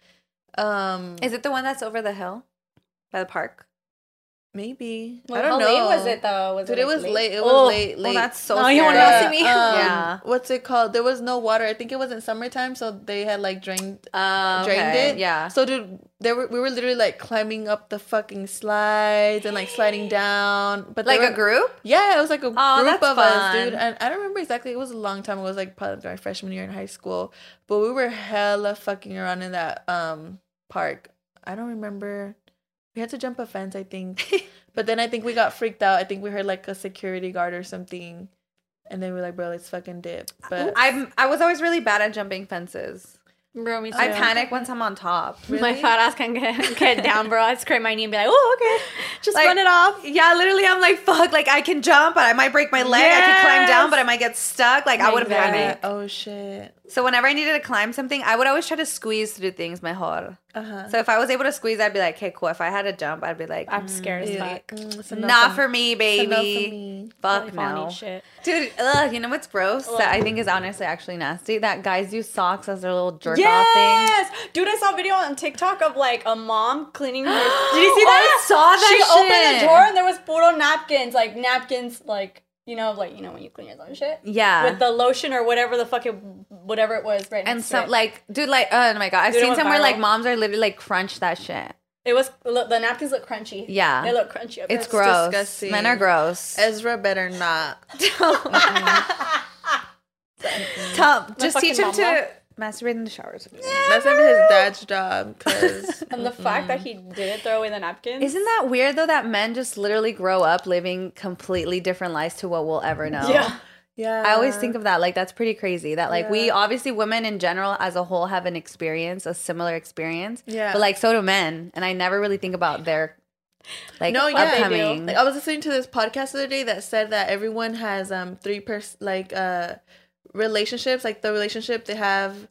Um, Is it the one that's over the hill by the park? Maybe Well, I don't how know. late was it though? Was Dude, it, it like, was late. It was Oh, late. Late. Oh, that's so No, you wanna scary. see me? um, Yeah. What's it called? There was no water. I think it was in summertime, so they had like drained Uh, drained okay, it. Yeah. So dude, there were we were literally like climbing up the fucking slides and like sliding down. But like there a group? Yeah, it was like a Oh, group that's of us, dude. And I don't remember exactly. It was a long time. It was like probably my freshman year in high school. But we were hella fucking around in that um park. I don't remember. We had to jump a fence, I think. but then I think we got freaked out. I think we heard like a security guard or something. And then we were like, bro, let's fucking dip. But I'm I was always really bad at jumping fences. Bro, me too. I panic once I'm on top. My fat ass can get, get down, bro. I'd scrape my knee and be like, oh, okay. Just Like- run it off. Yeah, literally, I'm like, fuck. Like, I can jump, but I might break my leg. I can climb down, but I might get stuck. Like, I would Exactly. panic. oh shit. So whenever I needed to climb something, I would always try to squeeze through things mejor. Uh-huh. So if I was able to squeeze, I'd be like, okay, cool. If I had to jump, I'd be like, I'm scared as fuck. mm, it's not for- for me, it's enough for baby. me. Fuck If I no. need shit. Dude, ugh, you know what's gross? That I think is honestly actually nasty. That guys use socks as their little jerk off thing. Yes, dude! I saw a video on TikTok of like a mom cleaning her. Did you see that? I saw that She opened shit. the door and there was puro napkins, like napkins, like you know, like you know when you clean your own shit. Yeah. With the lotion or whatever the fuck it, whatever it was, right? and next to some it. like, dude, like, oh my god, I've Dude, seen went somewhere like moms are literally like crunch that shit. it was look, the napkins look crunchy. Yeah. they look crunchy. up It's there. gross. disgusting. Men are gross. Ezra better not. Tell, just teach him mama. to masturbate in the showers. That's gonna his dad's job. Cause And the fact that he didn't throw away the napkins. Isn't that weird though that men just literally grow up living completely different lives to what we'll ever know? Yeah. yeah, I always think of that like that's pretty crazy that like we Yeah. obviously women in general as a whole have an experience a similar experience Yeah. but like so do men and I never really think about their like No, yeah. They do. upcoming Like, I was listening to this podcast the other day that said that everyone has um three pers like uh relationships, like the relationship they have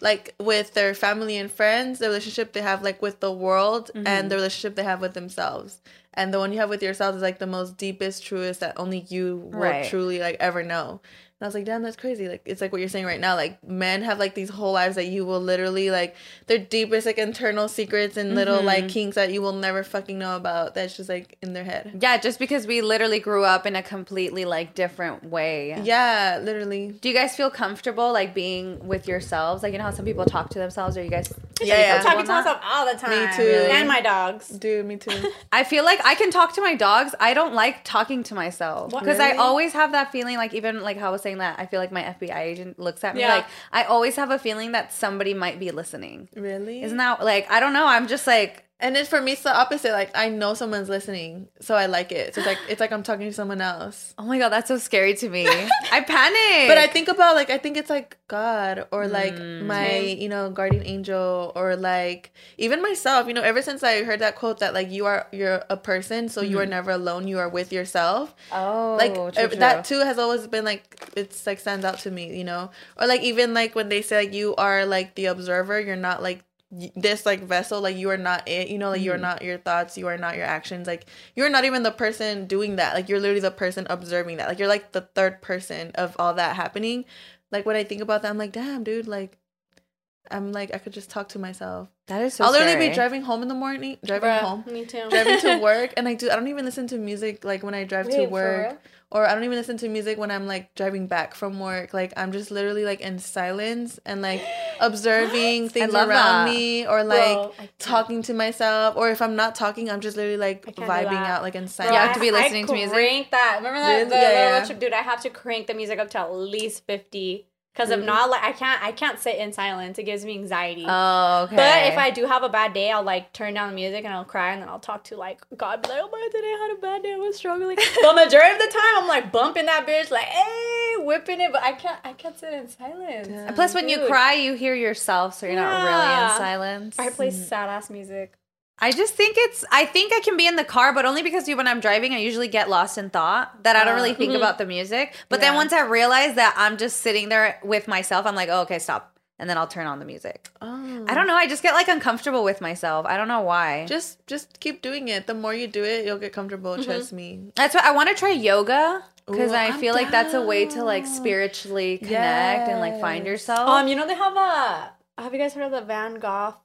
like with their family and friends, the relationship they have like with the world, Mm-hmm. and the relationship they have with themselves. And the one you have with yourself is like the most deepest, truest that only you will truly like ever know. And I was like, damn, that's crazy. Like it's like what you're saying right now. Like men have like these whole lives that you will literally like their deepest like internal secrets and little Mm-hmm. like kinks that you will never fucking know about. That's just like in their head. yeah just because we literally grew up in a completely like different way Yeah, literally. do you guys feel comfortable like being with yourselves like you know how some people talk to themselves or you guys Yeah, yeah. I'm talking to myself all the time. Me too. And my dogs. Dude, me too. I feel like I can talk to my dogs. I don't like talking to myself What? because I always have that feeling. Like even like how I was saying that, I feel like my FBI agent looks at me. Yeah. Like I always have a feeling that somebody might be listening. really? Isn't that like I don't know? I'm just like and then for me it's the opposite. Like I know someone's listening, so I like it. So it's like it's like I'm talking to someone else. oh my god, that's so scary to me. I panic. But I think about like I think it's like God or like Mm. my you know guardian angel or like even myself. You know, ever since I heard that quote that like you are you're a person, so you are never alone. You are with yourself. oh like true, true. that too has always been like it's like stands out to me you know or like even like when they say like you are like the observer you're not like this like vessel like you are not it you know like you're mm-hmm. not your thoughts you are not your actions like you're not even the person doing that like you're literally the person observing that like you're like the third person of all that happening. Like when i think about that i'm like damn dude like i'm like i could just talk to myself That is so i'll literally scary. be driving home in the morning driving Bruh, home Me too. driving to work and I do I don't even listen to music like when I drive Wait, to work or I don't even listen to music when I'm like driving back from work like I'm just literally like in silence and like observing things around that. me or like Bro, talking to myself or if I'm not talking I'm just literally like I can't do vibing out like in Bro, silence You have to be listening I to music? Crank that. Remember that Really? the, Yeah, the yeah. trip, dude? I have to crank the music up to at least fifty. Because if mm-hmm. not, like I can't, I can't sit in silence. It gives me anxiety. Oh, okay. But if I do have a bad day, I'll like turn down the music and I'll cry and then I'll talk to like God, be like, oh my, today I had a bad day, I was struggling. but majority of the time, I'm like bumping that bitch, like, hey, whipping it. But I can't, I can't sit in silence. Yeah. And plus, when you cry, you hear yourself, so you're not really in silence. I play mm. sad ass music. I just think it's. I think I can be in the car, but only because when I'm driving, I usually get lost in thought that I don't really uh, think mm-hmm. about the music. But then once I realize that I'm just sitting there with myself, I'm like, oh, okay, stop, and then I'll turn on the music. Oh. I don't know. I just get like uncomfortable with myself. I don't know why. Just just keep doing it. The more you do it, you'll get comfortable. Mm-hmm. Trust me. That's what I want to try yoga because I I'm feel like that's a way to like spiritually connect and like find yourself. Um, you know they have a. Have you guys heard of the Van Gogh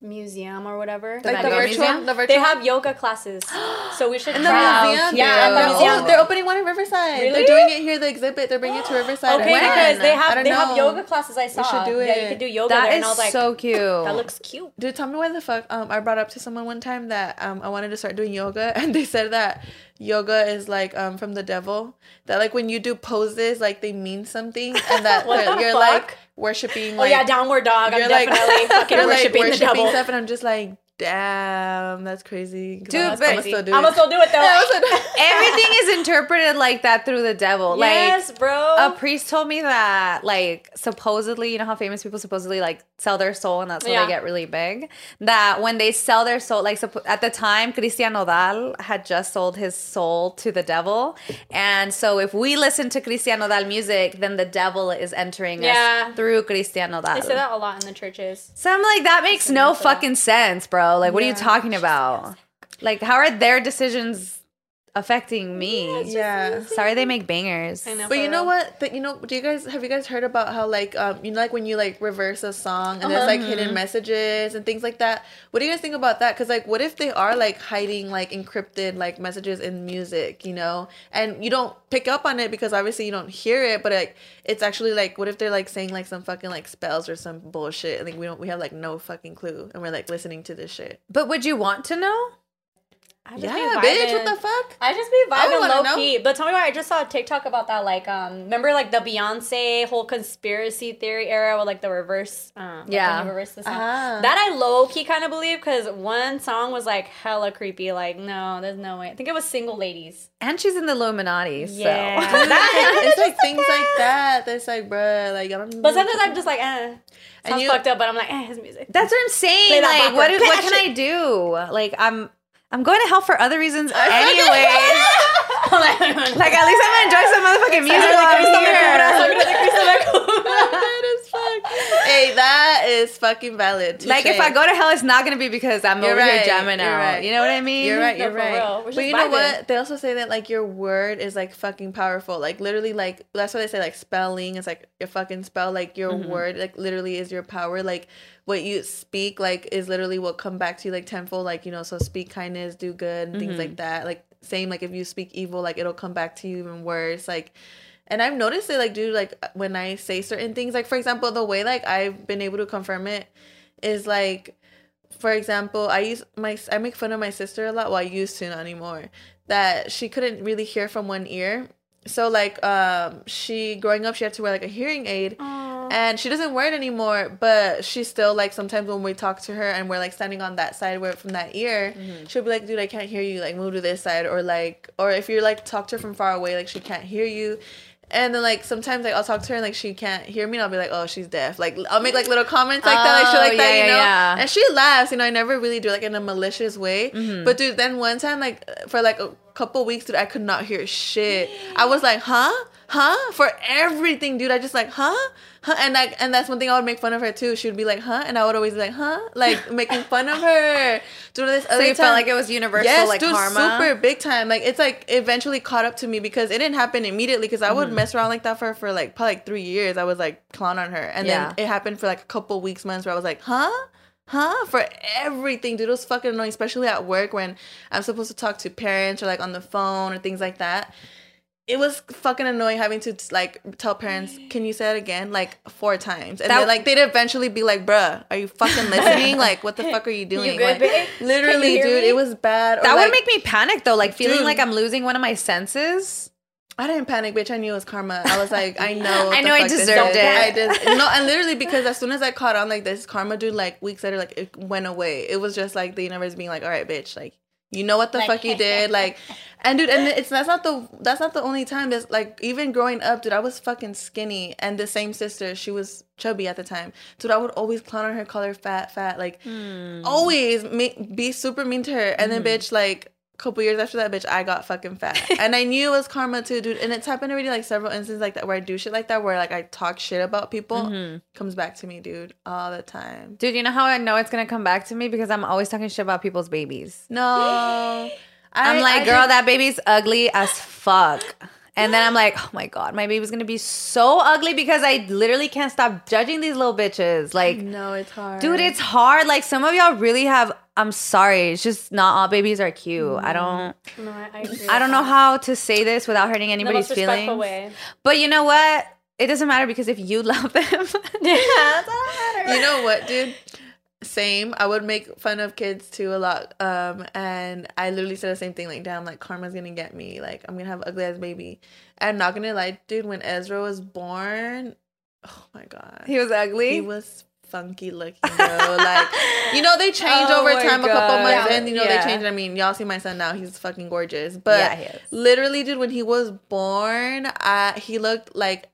Museum or whatever? The Like the virtual, Museum? the virtual. They have yoga classes, so we should in the try. museum. Yeah, at the they're, museum. Oh, they're opening one in Riverside. Really? They're doing it here. The exhibit. They're bringing it to Riverside. Okay, When? because they have don't they have yoga classes. I saw. should do Yeah, you could do yoga that there, is and I was like, so cute. that looks cute. Dude, tell me why the fuck um I brought up to someone one time that um I wanted to start doing yoga and they said that yoga is like um from the devil. That like when you do poses like they mean something and that the you're fuck? like worshiping oh yeah, downward dog. I'm like definitely fucking like worshiping the worshiping devil. stuff and I'm just like damn that's crazy. Dude, I'm, I'ma still do I'm gonna it. still do it though. I'ma still do it. Everything is interpreted like that through the devil. yes, Like bro. a priest told me that like supposedly, you know how famous people supposedly like sell their soul and that's how Yeah. they get really big. That when they sell their soul, like at the time, Christian Nodal had just sold his soul to the devil, and so if we listen to Christian Nodal music, then the devil is entering Yeah. us through Christian Nodal. they say that a lot in the churches. So I'm like, that makes no into that. fucking sense, bro. Like, what are you talking about? Like, how are their decisions affecting me? Yeah. Sorry, they make bangers. I know. But you know what? That you know, do you guys have you guys heard about how like um you know like when you like reverse a song and there's like Uh-huh. hidden messages and things like that? What do you guys think about that? Because like, what if they are like hiding like encrypted like messages in music, you know, and you don't pick up on it because obviously you don't hear it, but like it's actually like, what if they're like saying like some fucking like spells or some bullshit? I think we don't we have like no fucking clue, and we're like listening to this shit. But would you want to know? I just Yeah, be bitch, what the fuck? I just be vibing low know. key. But tell me why I just saw a TikTok about that. Like, um, remember like the Beyonce whole conspiracy theory era with like the reverse, um, Yeah. you reverse the song. Ah. That I low key kind of believe because one song was like hella creepy. Like, no, there's no way. I think it was Single Ladies. And she's in the Illuminati, so. Yeah. That- it's like things like that. That's like, bruh, like I don't. But sometimes I'm just like, eh, And sounds you- fucked up. But I'm like, eh, his music. That's what I'm saying. Like, what, what can I do? Like, I'm I'm going to hell for other reasons anyway. like, at least I'm gonna enjoy some motherfucking music while I'm here. that is fuck. Hey, that is fucking valid. Like, if I go to hell, it's not gonna be because I'm You're over right, here jamming out. right. You know what I mean? You're right. You're for right. But you know what? They also say that like your word is like fucking powerful. Like literally, like that's why they say like spelling is like your fucking spell. Like your Mm-hmm. word, like literally is your power. Like what you speak, like is literally what come back to you like tenfold. Like you know, so speak kindness, do good, and things Mm-hmm. like that. Like same like if you speak evil, like it'll come back to you even worse. Like. And I've noticed it, like, dude, like when I say certain things, like for example, the way like I've been able to confirm it is like for example, I use my I make fun of my sister a lot. Well, I used to, not anymore. That she couldn't really hear from one ear. So like um she growing up she had to wear like a hearing aid and she doesn't wear it anymore but she still like sometimes when we talk to her and we're like standing on that side where from that ear she'll be like dude I can't hear you like move to this side or like or if you're like talk to her from far away like she can't hear you and then like sometimes like I'll talk to her and like she can't hear me and I'll be like oh she's deaf like I'll make like little comments like that like shit Oh, like that you know yeah. and she laughs, you know. I never really do like in a malicious way. Mm-hmm. But dude, then one time, like for like a couple weeks, dude, I could not hear shit. I was like, huh, huh, for everything, dude. I just like, huh, huh, and like, and that's one thing I would make fun of her too. She would be like, huh, and I would always be like, huh, like making fun of her. Dude, this So other you felt like it was universal, Yes, like dude, karma. super big time. Like it's like eventually caught up to me because it didn't happen immediately. Because I would mm. mess around like that for for like probably like three years. I was like clown on her, and Yeah. then it happened for like a couple weeks, months where I was like, huh. Huh? For everything, dude. It was fucking annoying, especially at work when I'm supposed to talk to parents or like on the phone or things like that. It was fucking annoying having to like tell parents, "Can you say it again?" Like four times, and That- then like they'd eventually be like, "Bruh, are you fucking listening? like, what the fuck are you doing?" good, Like, Literally, you dude, me? it was bad. Or, that like, would make me panic though, like feeling Dude. like I'm losing one of my senses. I didn't panic, bitch. I knew it was karma. I was like, I know. I know I deserved it. I just no, and literally because as soon as I caught on like this karma, dude, like weeks later, like it went away. It was just like the universe being like, all right, bitch, like You know what the Like- fuck you did, like, and dude, and it's that's not the that's not the only time. That's like even growing up, dude, I was fucking skinny, and the same sister, she was chubby at the time, dude. I would always clown on her, call her fat, fat, like Hmm. always make, be super mean to her, and then bitch, like. Couple years after that, bitch, I got fucking fat, and I knew it was karma too, dude. And it's happened already, like several instances like that where I do shit like that, where like I talk shit about people, Mm-hmm. comes back to me, dude, all the time. Dude, you know how I know it's gonna come back to me because I'm always talking shit about people's babies. No, I'm like, I girl, did- that baby's ugly as fuck. And then I'm like, oh my god, my baby's gonna be so ugly because I literally can't stop judging these little bitches. Like, No, it's hard, dude, it's hard. Like some of y'all really have. I'm sorry, it's just not all babies are cute. I don't. No, I, I. I don't know how to say this without hurting anybody's feelings. way. But you know what? It doesn't matter because if you love them, that's all that matters. you know what, dude? Same. I would make fun of kids too a lot. Um, and I literally said the same thing. Like, damn, like karma's gonna get me. Like, I'm gonna have ugly ass baby. And not gonna lie, dude. When Ezra was born, oh my god, he was ugly. he was funky looking, bro. like, you know, they change Oh over time. A couple months Yeah. in, you know, Yeah. they change. I mean, y'all see my son now. He's fucking gorgeous. But Yeah, he is. literally, dude, when he was born, uh, he looked like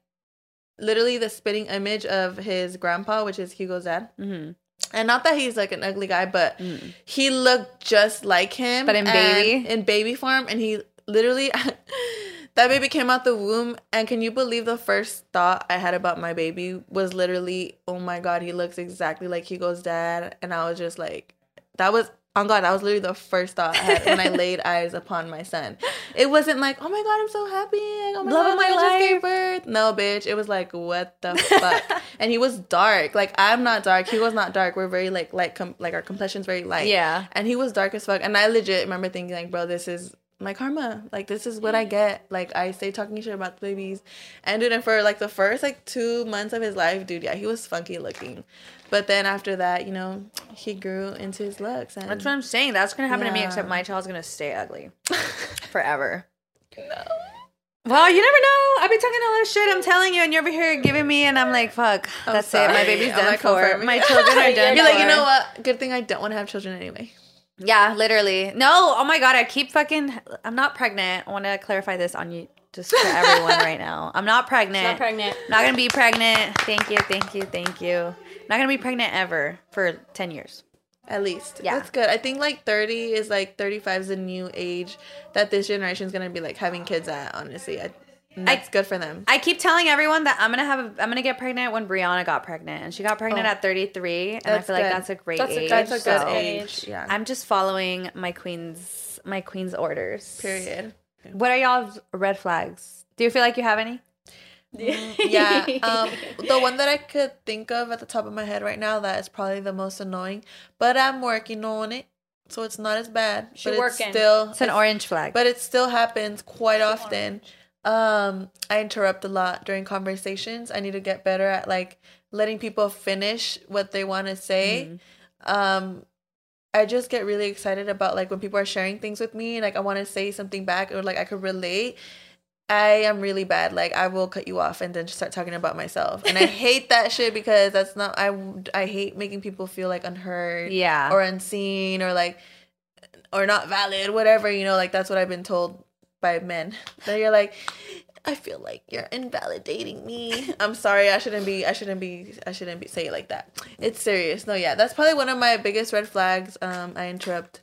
literally the spitting image of his grandpa, which is Hugo's dad. hmm And not that he's like an ugly guy, but Mm. he looked just like him. But in baby? in baby form, and he literally that baby came out the womb. And can you believe the first thought I had about my baby was literally, oh my god, he looks exactly like Hugo's dad. And I was just like, that was. On God, that was literally the first thought I had when I laid eyes upon my son. It wasn't like, oh my God, I'm so happy. Like, oh my Love God, my I just gave life. birth. No, bitch. It was like, what the fuck? and he was dark. Like, I'm not dark. He was not dark. We're very, like, light, com- like, our complexion's very light. Yeah. And he was dark as fuck. And I legit remember thinking, like, bro, this is my karma. Like, this is what I get. Like, I stay talking shit about the babies. And dude, and for like the first like two months of his life, dude, yeah, he was funky looking. But then after that, you know, he grew into his looks. And That's what I'm saying. That's gonna happen to me. Except my child's gonna stay ugly forever. No. Well, you never know. I've been talking all this shit. I'm telling you, and you're over here giving me, and I'm like, fuck. I'm that's it. My baby's done for. confirming. My children are done. You're like, you know what? Good thing I don't want to have children anyway. Yeah, literally. No, oh my god, I keep fucking. I'm not pregnant. I want to clarify this on you, just for everyone right now. I'm not pregnant. Not pregnant. Not gonna be pregnant. Thank you, thank you, thank you. Not gonna be pregnant ever for ten years. At least. Yeah. That's good. I think like 30 is like 35 is a new age that this generation is going to be like having kids at, honestly. I, and that's good for them. I keep telling everyone that I'm gonna have. A, I'm gonna get pregnant when Brianna got pregnant, and she got pregnant Oh. at 33, and I That's feel like that's a great That's age. good- That's a good so age. Yeah. I'm just following my queen's my queen's orders. Period. What are y'all's red flags? Do you feel like you have any? yeah. Um, the one that I could think of at the top of my head right now that is probably the most annoying, but I'm working on it, so it's not as bad. She but working. It's still, It's an orange flag. but it still happens quite often. Um, I interrupt a lot during conversations. I need to get better at like letting people finish what they want to say. Um, I just get really excited about like when people are sharing things with me, like I want to say something back or like I could relate. I am really bad. Like I will cut you off and then just start talking about myself, and I hate that shit because that's not. I I hate making people feel like unheard, Yeah. or unseen, or like, or not valid, whatever. You know, like that's what I've been told by men. That you're like, I feel like you're invalidating me. I'm sorry. I shouldn't be. I shouldn't be. I shouldn't be say it like that. It's serious. No, yeah, that's probably one of my biggest red flags. Um, I interrupt,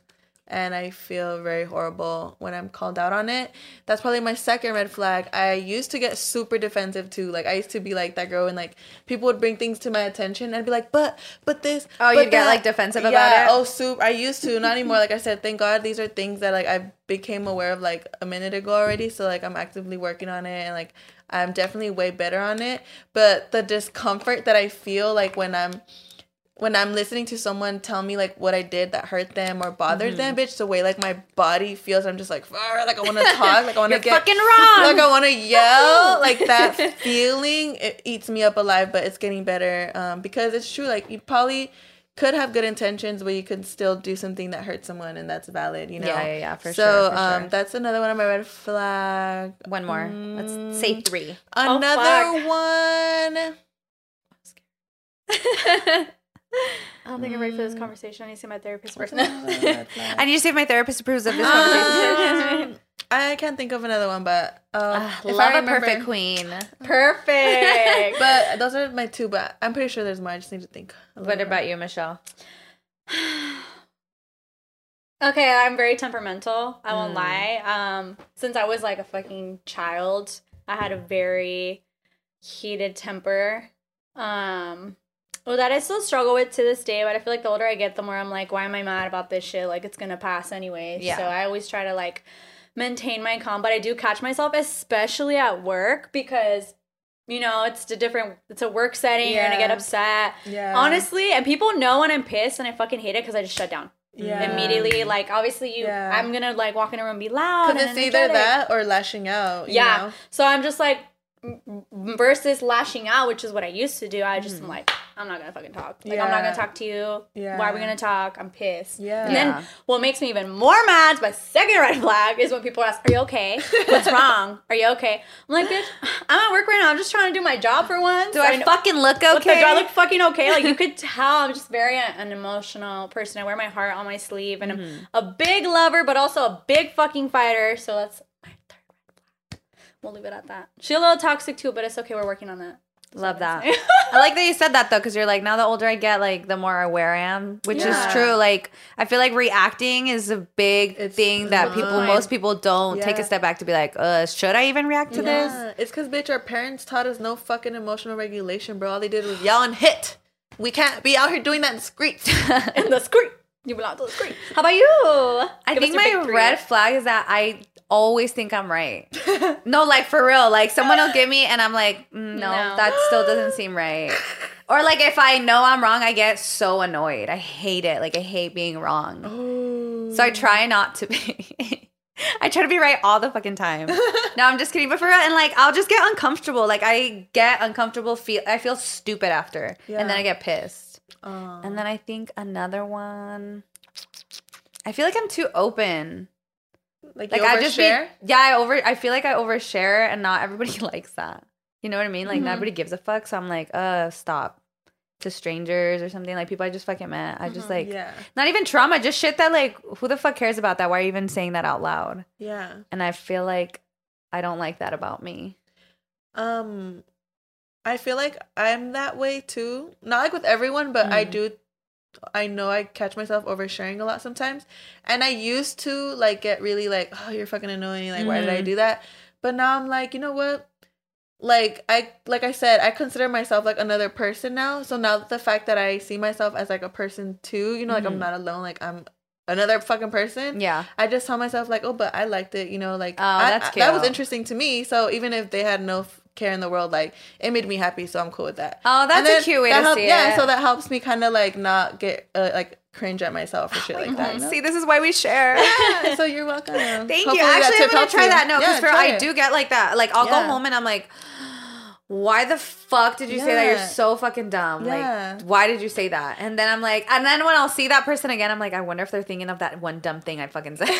and I feel very horrible when I'm called out on it. That's probably my second red flag. I used to get super defensive too. Like I used to be like that girl, and like people would bring things to my attention, and I'd be like, but, but this. Oh, but you'd get, like, defensive about it? Oh, super. I used to, not anymore. Like I said, thank God these are things that like I became aware of like a minute ago already. So like I'm actively working on it, and like I'm definitely way better on it. But the discomfort that I feel like when I'm when I'm listening to someone tell me like what I did that hurt them or bothered them, Mm-hmm. bitch, the way like my body feels, I'm just like, like I want to talk, like I want to get fucking wrong. like I want to yell, like that feeling. It eats me up alive, but it's getting better um, because it's true. Like you probably could have good intentions, but you could still do something that hurts someone, and that's valid. You know. Yeah, yeah, yeah, for so, sure, for um, sure. that's another one of my red flag. One more. Let's say three. Oh, Another one. I don't think I'm ready for this conversation. I need to see my therapist first. I need to see if my therapist approves of this Uh, conversation. Um, I can't think of another one, but uh, if love I a remember- perfect queen. Perfect. But those are my two. But I'm pretty sure there's more. I just need to think. a What little about you, Michelle? Okay, I'm very temperamental. I won't Mm. lie. Um, since I was like a fucking child, I had a very heated temper. Um, well, that I still struggle with to this day. But I feel like the older I get, the more I'm like, why am I mad about this shit? Like it's gonna pass anyway. Yeah. So I always try to like maintain my calm. But I do catch myself, especially at work, because you know it's a different. It's a work setting. You're gonna get upset. Yeah. Honestly, and people know when I'm pissed and I fucking hate it because I just shut down Yeah. immediately. Like obviously you Yeah. I'm gonna like walk in a room and be loud. Because it's either that or lashing out. you Yeah. know? So I'm just like versus lashing out, which is what I used to do. I just am mm. like, I'm not gonna fucking talk. Like I'm not. Gonna talk to you. Yeah. Why are we gonna talk? I'm pissed. Yeah. And then what makes me even more mad, my second red flag, is when people ask, Are you okay? What's wrong? Are you okay? I'm like, bitch, I'm at work right now. I'm just trying to do my job for once. Do I, know- fucking look okay? the- do I look fucking okay? Like you could tell, I'm just very an emotional person. I wear my heart on my sleeve, and Mm-hmm. I'm a big lover, but also a big fucking fighter. So that's my third red flag. We'll leave it at that. She's a little toxic too, but it's okay. We're working on that. Love that. I like that you said that though, because you're like, now the older I get, like the more aware I am, which Yeah. is true. Like, I feel like reacting is a big It's thing that people, most people don't take a step back to be like, uh, should I even react to this? It's because, bitch, our parents taught us no fucking emotional regulation, bro. All they did was yell and hit. We can't be out here doing that in the streets. In the screen. You belong to the screen. How about you? I Give think my red flag is that I always think I'm right. no, like for real. Like someone will give me, and I'm like, mm, no, No. that still doesn't seem right. Or like if I know I'm wrong, I get so annoyed. I hate it. Like I hate being wrong. Oh. So I try not to be. I try to be right all the fucking time. no, I'm just kidding. But for real, and like I'll just get uncomfortable. Like I get uncomfortable. Feel I feel stupid after, yeah. and then I get pissed. Oh. And then I think another one. I feel like I'm too open. Like, Like I just be, yeah. I over. I feel like I overshare, and not everybody likes that. You know what I mean? Like Mhm. nobody gives a fuck. So I'm like, uh, stop. To strangers or something like people I just fucking met. I just Mhm. like yeah. not even trauma, just shit that like who the fuck cares about that? Why are you even saying that out loud? Yeah. And I feel like I don't like that about me. Um, I feel like I'm that way too. Not like with everyone, but I Mm. do. I know I catch myself oversharing a lot sometimes, and I used to like get really like, oh, you're fucking annoying. Like, why did I do that? But now I'm like, you know what? Like I like I said, I consider myself like another person now. So now the fact that I see myself as like a person too, you know, like Mhm. I'm not alone. Like I'm another fucking person. Yeah. I just tell myself like, oh, but I liked it, you know, like Oh, I- that's I- that was interesting to me. So even if they had no f- care in the world, like it made me happy, so I'm cool with that. Oh, that's a cute way to help- see yeah, it. so that helps me kind of like not get uh, like cringe at myself or shit like that. you know? See, this is why we share. Yeah, so you're welcome. Thank Hopefully you. Actually, I'm gonna try you. that. No, because Yeah, I it. do get like that. Like I'll Yeah. go home and I'm like, why the fuck did you say that? You're so fucking dumb. Yeah. Like, why did you say that? And then I'm like, and then when I'll see that person again, I'm like, I wonder if they're thinking of that one dumb thing I fucking said.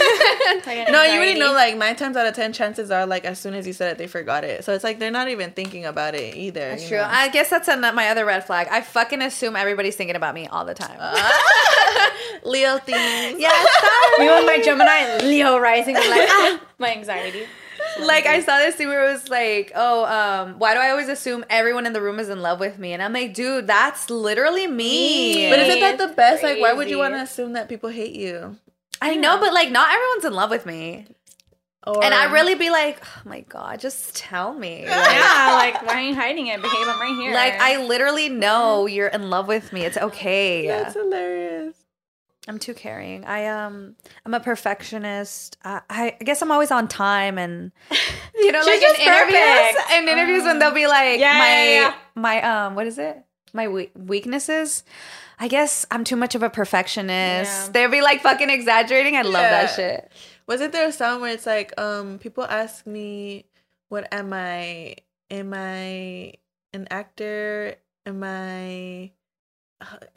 No, you already know. Like nine times out of ten, chances are like as soon as you said it, they forgot it. So it's like they're not even thinking about it either. That's true. know? I guess that's a, my other red flag. I fucking assume everybody's thinking about me all the time. Leo things. yes, Me with my Gemini Leo rising, like, ah, my anxiety. like I saw this thing where it was like, oh, um, why do I always assume everyone in the room is in love with me? And I'm like, dude, that's literally me. But isn't that the best? Like, why would you want to assume that people hate you? I know, but like not everyone's in love with me. Or, And I really be like, oh my god, just tell me. Like, Yeah, like why are you hiding it, babe? I'm right here. like, I literally know you're in love with me. It's okay. That's hilarious. I'm too caring. I um I'm a perfectionist. I, I I guess I'm always on time and you know like in interviews perfect. in interviews when they'll be like Yeah, my yeah, yeah. my um what is it? My we- weaknesses. I guess I'm too much of a perfectionist. They'll be like fucking exaggerating. I love that shit. Wasn't there a song where it's like, um, people ask me, what am I? Am I an actor? Am I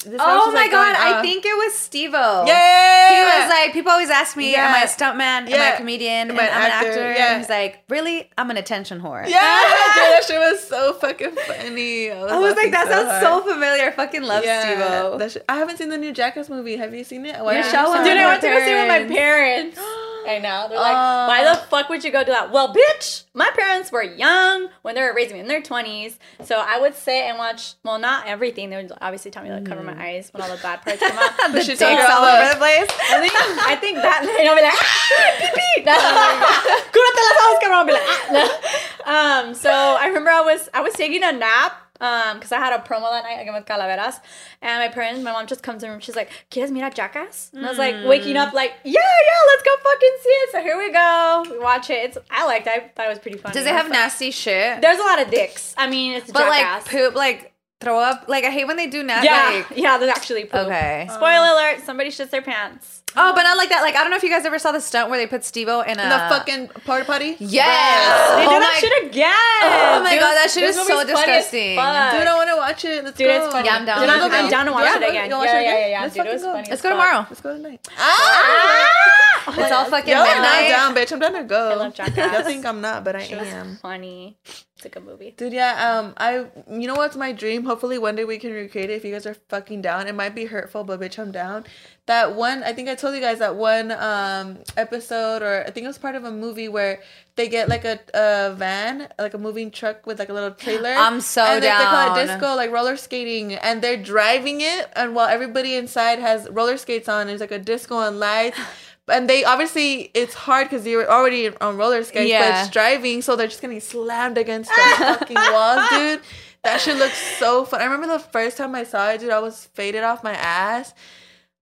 Oh my like, god, going I think it was Steve-O. Yeah. He was like, people always ask me, am I a Yeah. stuntman? Am I a comedian? Am I an I'm an actor? actor. Yeah. And he's like, really? I'm an attention whore. Yeah, dude, that shit was so fucking funny. I was, I was like, that sounds hard. so familiar. I fucking love Steve-O. that shit- I haven't seen the new Jackass movie. Have you seen it? Why You're haven't you showing seen Dude. I went to go see it with my parents. I know. They're like, Oh. why the fuck would you go do that? Well, bitch, my parents were young when they were raising me in their 20s. So I would sit and watch, well, not everything. They would obviously tell me to like, cover my eyes when all the bad parts come out. the she dicks her all over the- place. I think, I think that night I'll be like, ah, pee pee. Cúrate las ojos, cabrón. I'll be like, ah, no. Um, so I remember I was I was taking a nap. Um, because I had a promo that night again with Calaveras, and my parents, my mom just comes in she's like, "Quieres mirar Jackass?" And I was like, waking up like, "Yeah, yeah, let's go fucking see it." So here we go. We watch it. It's I liked. it. I thought it was pretty funny. Does it have nasty shit? There's a lot of dicks. I mean, it's but Jackass. like poop, like throw up. Like I hate when they do nasty. yeah, Like, yeah. There's actually poop. okay. Spoiler alert: somebody shits their pants. Oh, but not like that. Like I don't know if you guys ever saw the stunt where they put Steve-O in a In the fucking porta potty. yes. They oh do my, that shit again. Oh my Dude, god, that shit is so movie's funny as disgusting. fuck. Dude, I want to watch it. Let's Dude, go. it's funny. Yeah, I'm down. Dude, I'm, go. I'm down to watch Yeah, it go- again. go watch yeah, it yeah, again. yeah, yeah. Let's Dude, it was go. funny. Let's go tomorrow. Let's go tonight. Ah! It's all fucking Y'all are not down, bitch. I'm down to go. I love Jackass. Y'all think I'm not, but I am. funny. Good movie. Dude, yeah, um, I, you know what's my dream? Hopefully one day we can recreate it if you guys are fucking down. It might be hurtful, but bitch, I'm down. That one, I think I told you guys that one, um, episode, or I think it was part of a movie where they get like a, a van, like a moving truck with like a little trailer. I'm so and they- They call it disco, like roller skating, and they're driving it, and while everybody inside has roller skates on, there's like a disco and lights. And they obviously it's hard because you're already on roller skates, but it's driving, so they're just getting slammed against the fucking walls, dude. That shit looks so fun. I remember the first time I saw it, dude. I was faded off my ass,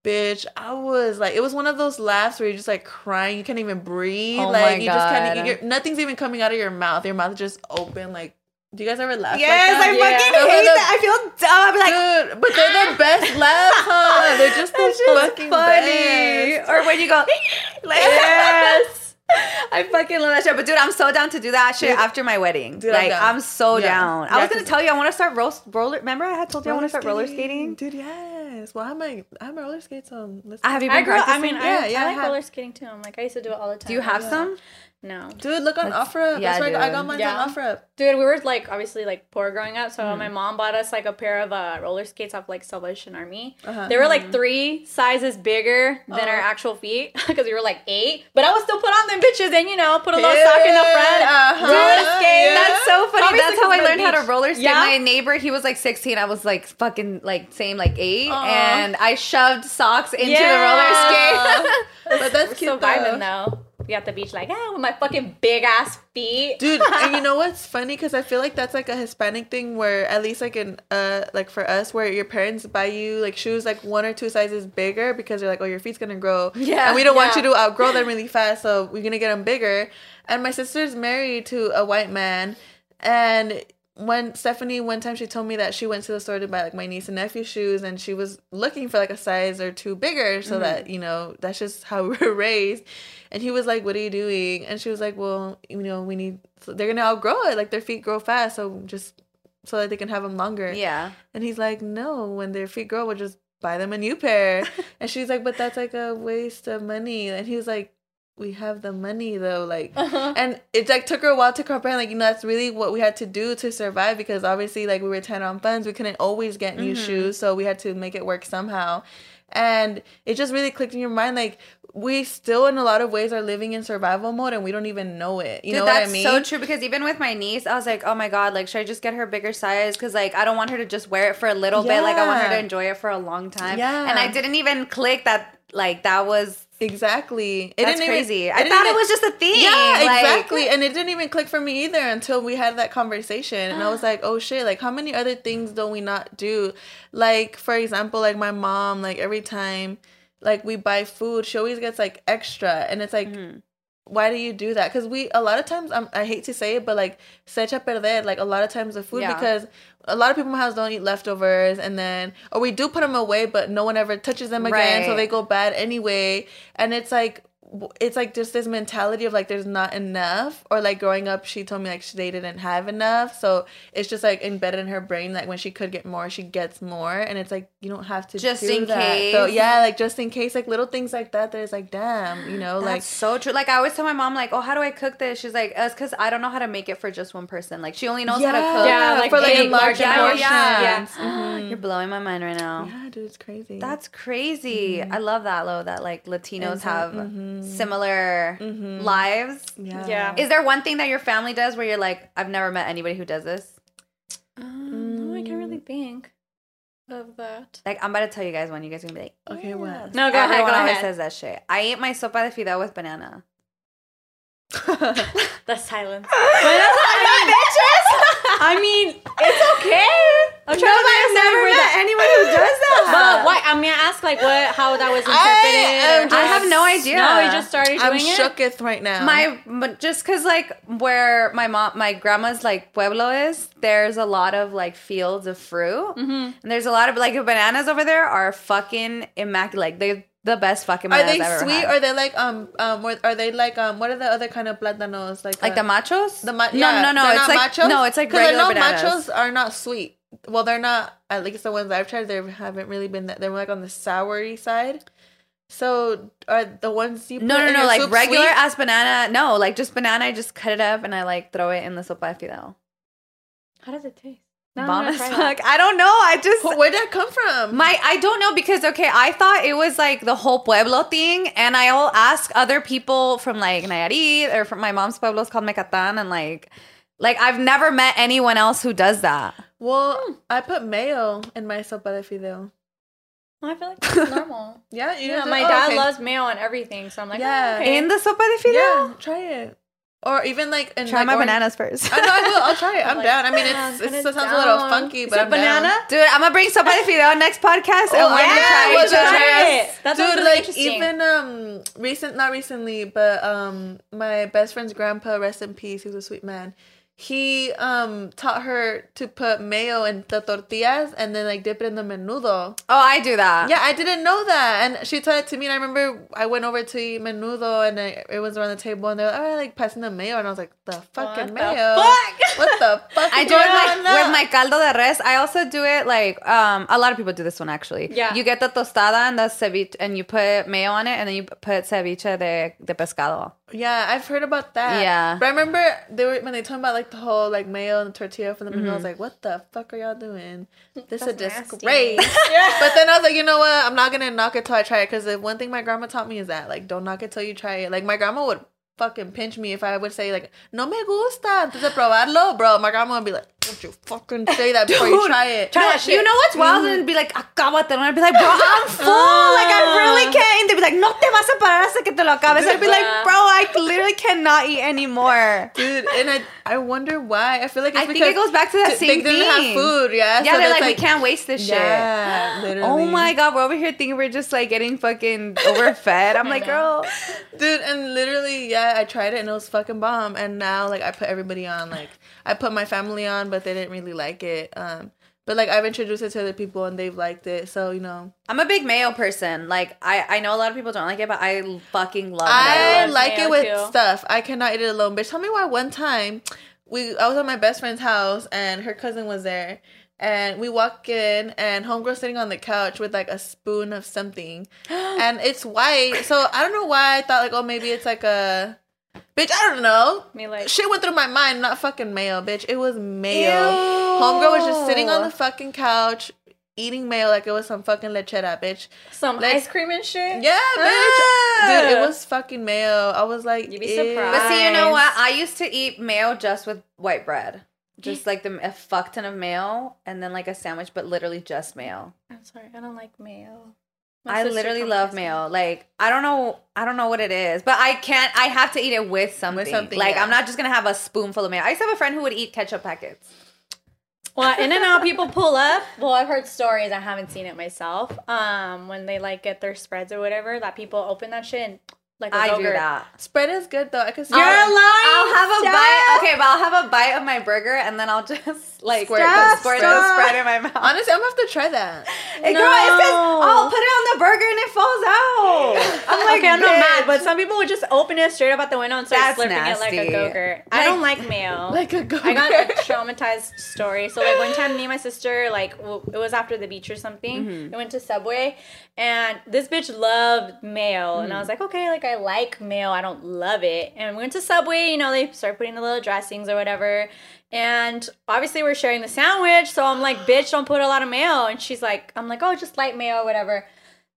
bitch. I was like, it was one of those laughs where you're just like crying, you can't even breathe, Oh like you just can't. God. Nothing's even coming out of your mouth. Your mouth is just open. Like, do you guys ever laugh? Yes, like that? I fucking Those hate the- that. I feel dumb. I'd be like, Dude, but they're the best laughs, huh? They're just the That's just fucking funny. best. Or when you go, like, Yes. I fucking love that shit. But dude, I'm so down to do that shit Dude. after my wedding. Dude, I'm like. I'm, so Yeah. down. Yeah, I was gonna tell you I want to start roast roller. Remember, I had told you I want to start roller skating. dude. Yes. Well, I have my I have my roller skates on. Let's I have you been I grew up, I mean, Yeah, I, yeah, I I like have. roller skating too. I'm like, I used to do it all the time. do you have Yeah. some? No. Dude, look on That's- OfferUp. yeah, That's where I got, I dude. got mine Yeah. on OfferUp. Dude, we were like obviously like poor growing up, Mm. so my mom bought us like a pair of uh, roller skates off like Salvation Army. Uh-huh. They were like three sizes bigger than our Oh. actual feet because we were like eight. But I would still put on them bitches and you know put a little sock in the front, Uh-huh. roller skate. Yeah. That's so funny. Obviously, That's how I of the learned how to beach. roller skate. Yeah? My neighbor, he was like 16. I was like fucking like same like eight, Aw. and I shoved socks into Yeah. the roller skate. But that's We're cute still vibing though. We at the beach like ah with my fucking big ass feet, Dude, and you know what's funny? Because I feel like that's like a Hispanic thing where, at least like in, uh, like for us, where your parents buy you like shoes like one or two sizes bigger because they're like, oh, your feet's gonna grow. Yeah, And we don't want you to outgrow them really fast, so we're gonna get them bigger. And my sister's married to a white man, and when Stephanie one time she told me that she went to the store to buy like my niece and nephew shoes and she was looking for like a size or two bigger so that mm-hmm. you know that's just how we were raised. And he was like what are you doing? And she was like well you know we need they're gonna outgrow it. Like their feet grow fast so just so that they can have them longer. Yeah. and he's like no when their feet grow we'll just buy them a new pair. And she's like but that's like a waste of money. And he was like we have the money though like and it like took her a while to comprehend like you know that's really what we had to do to survive because obviously like we were 10 on funds we couldn't always get new Mm-hmm. shoes so we had to make it work somehow and it just really clicked in your mind like we still in a lot of ways are living in survival mode and we don't even know it you Dude, know that's what i mean so true because even with my niece, I was like, oh my god, like should I just get her bigger size? Because like I don't want her to just wear it for a little bit. Like I want her to enjoy it for a long time. Yeah. And I didn't even click that like that was exactly it that's even- crazy. it I thought even- it was just a thing. Yeah, like- exactly. And it didn't even click for me either until we had that conversation. And I was like, oh shit, like how many other things don't we not do? Like, for example, like my mom, like every time like we buy food, she always gets like extra. And it's like Mm-hmm. why do you do that? Because we a lot of times um, I hate to say it, but like se echa perder like a lot of times the food Yeah. because a lot of people in my house don't eat leftovers, and then or we do put them away, but no one ever touches them again, so they go bad anyway. And it's like it's like just this mentality of like there's not enough or like growing up she told me like she, they didn't have enough so it's just like embedded in her brain like when she could get more she gets more and it's like you don't have to Just do in that. so case. yeah like just in case like little things like that that is like damn you know That's like so true. Like I always tell my mom, like, "Oh, how do I cook this?" She's like, "It's because I don't know how to make it for just one person. Like she only knows how to cook." Yeah, like for like big, in large large portions. Yeah. portions. Mhm. You're blowing my mind right now. yeah dude it's crazy That's crazy. I love that, Lo. That like Latinos Mm-hmm. have Mhm. Similar Mhm. lives. yeah Yeah. Is there one thing that your family does where you're like, I've never met anybody who does this? Um, no, I can't really think of that. Like, I'm about to tell you guys one. You guys are gonna be like, Okay, "Yeah." what? No, go ahead, Everyone go always ahead. says that shit. I ate my sopa de fideo with banana. The silence. I mean, it's okay. I'm trying to think of something where that- anyone who does that. But why? I mean, I asked like what, how that was interpreted. am or- I have no idea. No, you just started i'm doing it. shooketh right now my but just because like where my mom my grandma's like pueblo is there's a lot of like fields of fruit Mhm. and there's a lot of like bananas over there are fucking immaculate like they're the best fucking Are bananas they I've ever sweet had. or are they like um um are they like um what are the other kind of platanos like like uh, the machos the ma- no yeah, no no they're it's not like machos? no it's like 'Cause I regular know bananas machos are not sweet. Well, they're not. At least the ones I've tried, they haven't really been. That, they're like on the soury side. So are the ones you no put no in no your like regular sweet? ass banana no like just banana I just cut it up and I like throw it in the sopa de fideo How does it taste? No, bomb I'm as gonna try that. fuck I don't know I just Wh- Where'd that come from? My I don't know because okay, I thought it was like the whole pueblo thing, and I'll ask other people from like Nayarit or from my mom's pueblo is called Mecatan, and like like I've never met anyone else who does that. Well, Hmm. I put mayo in my sopa de fideo. I feel like that's normal. Yeah, you yeah, know, my oh, dad okay. loves mayo and everything, so I'm like, Yeah. yeah, okay. In the sopa de fideo, Yeah, try it. Or even like in try like my orange- bananas first. I know I will. I'll try it. I'm like, down. I mean, yeah, it's, kinda it's, it sounds a little funky, but I'm down. banana? Dude, I'm gonna bring sopa de fideo next podcast, and Oh, we're gonna yeah, try we'll each other's. try it. That sounds Dude, really like even um recent, not recently, but um my best friend's grandpa, rest in peace, he was a sweet man. He um taught her to put mayo in the tortillas and then like dip it in the menudo. Oh, I do that. Yeah, I didn't know that, and she taught it to me. And I remember I went over to eat menudo, and I, it was around the table, and they're like, "Oh, like passing the mayo," and I was like, "The fucking What the mayo? fuck? What the fuck?" I do it like now?" with my caldo de res. I also do it like um a lot of people do this one actually. Yeah. You get the tostada and the ceviche and you put mayo on it and then you put ceviche de, de pescado. Yeah, I've heard about that. Yeah. But I remember they were when they talked about like the whole like mayo and tortilla from the menu. I Mm-hmm. was like, what the fuck are y'all doing? This is a That's nasty. disgrace. Yeah. But then I was like, you know what? I'm not gonna knock it till I try it because the one thing my grandma taught me is that like don't knock it till you try it. Like my grandma would fucking pinch me if I would say like no me gusta antes de probarlo, bro. My grandma would be like, don't you fucking say that before you try it. try No, that shit. you know what's wild? And be like, acábatelo. And I'd be like, bro, I'm full. like, I really uh. can't. And they'd be like, no te vas a parar hasta que te lo acabes. I'd be like, uh. bro, I literally cannot eat anymore. Dude, and I I wonder why. I feel like it's I think it goes back to that same they didn't have food. Yeah, Yeah, so they're that's, like, we can't waste this shit. Yeah, literally. Oh my god, we're over here thinking we're just like getting fucking overfed. I'm like, girl. Dude, and literally, yeah, I tried it and it was fucking bomb. And now, like, I put everybody on. Like, I put my family on, but they didn't really like it. Um, but like, I've introduced it to other people and they've liked it. So you know, I'm a big mayo person. Like, I, I know a lot of people don't like it, but I fucking love it. I mayo. love like mayo, it with too. stuff. I cannot eat it alone. Bitch, tell me why one time we I was at my best friend's house and her cousin was there. And we walk in and homegirl sitting on the couch with like a spoon of something. and it's white. So I don't know why I thought like, oh maybe it's like a bitch, I don't know. Me like Shit went through my mind, not fucking mayo, bitch. It was mayo. Homegirl was just sitting on the fucking couch eating mayo like it was some fucking lechera, bitch. some like- ice cream and shit. Yeah, bitch. Ah. Dude, it was fucking mayo. I was like, You'd be ew. surprised. But see, you know what? I used to eat mayo just with white bread. Just like the a fuck ton of mayo and then like a sandwich, but literally just mayo. I'm sorry, I don't like mayo. My I literally love this. mayo. Like I don't know, I don't know what it is, but I can't. I have to eat it with something. something, like yeah. I'm not just gonna have a spoonful of mayo. I used to have a friend who would eat ketchup packets. Well, In-N-Out people pull up. Well, I've heard stories. I haven't seen it myself. Um, when they like get their spreads or whatever, that people open that shit and like a I do that. Spread is good though. I can see. You're it. lying. I'll have a bite. Okay, but I'll have a bite of my burger and then I'll just like Squirt squirt, the squirt spread. the spread in my mouth. Honestly, I'm gonna have to try that. Hey, girl, it's just No. I'll put it on the burger and it falls out. I'm like, okay, I'm not bitch. mad, but some people would just open it straight up at the window and start That's slurping it like a nasty. go-gurt. I don't like mayo. Like a go. I got a traumatized story. So like one time, me and my sister, like w- it was after the beach or something. Mm-hmm. We went to Subway, and this bitch loved mayo, and I Mm-hmm. was like, okay, like I like mayo, I don't love it. And we went to Subway. You know, they start putting the little dressings or whatever. And obviously, we're sharing the sandwich, so I'm like, bitch, don't put a lot of mayo. And she's like, I'm like, oh, just light mayo, whatever.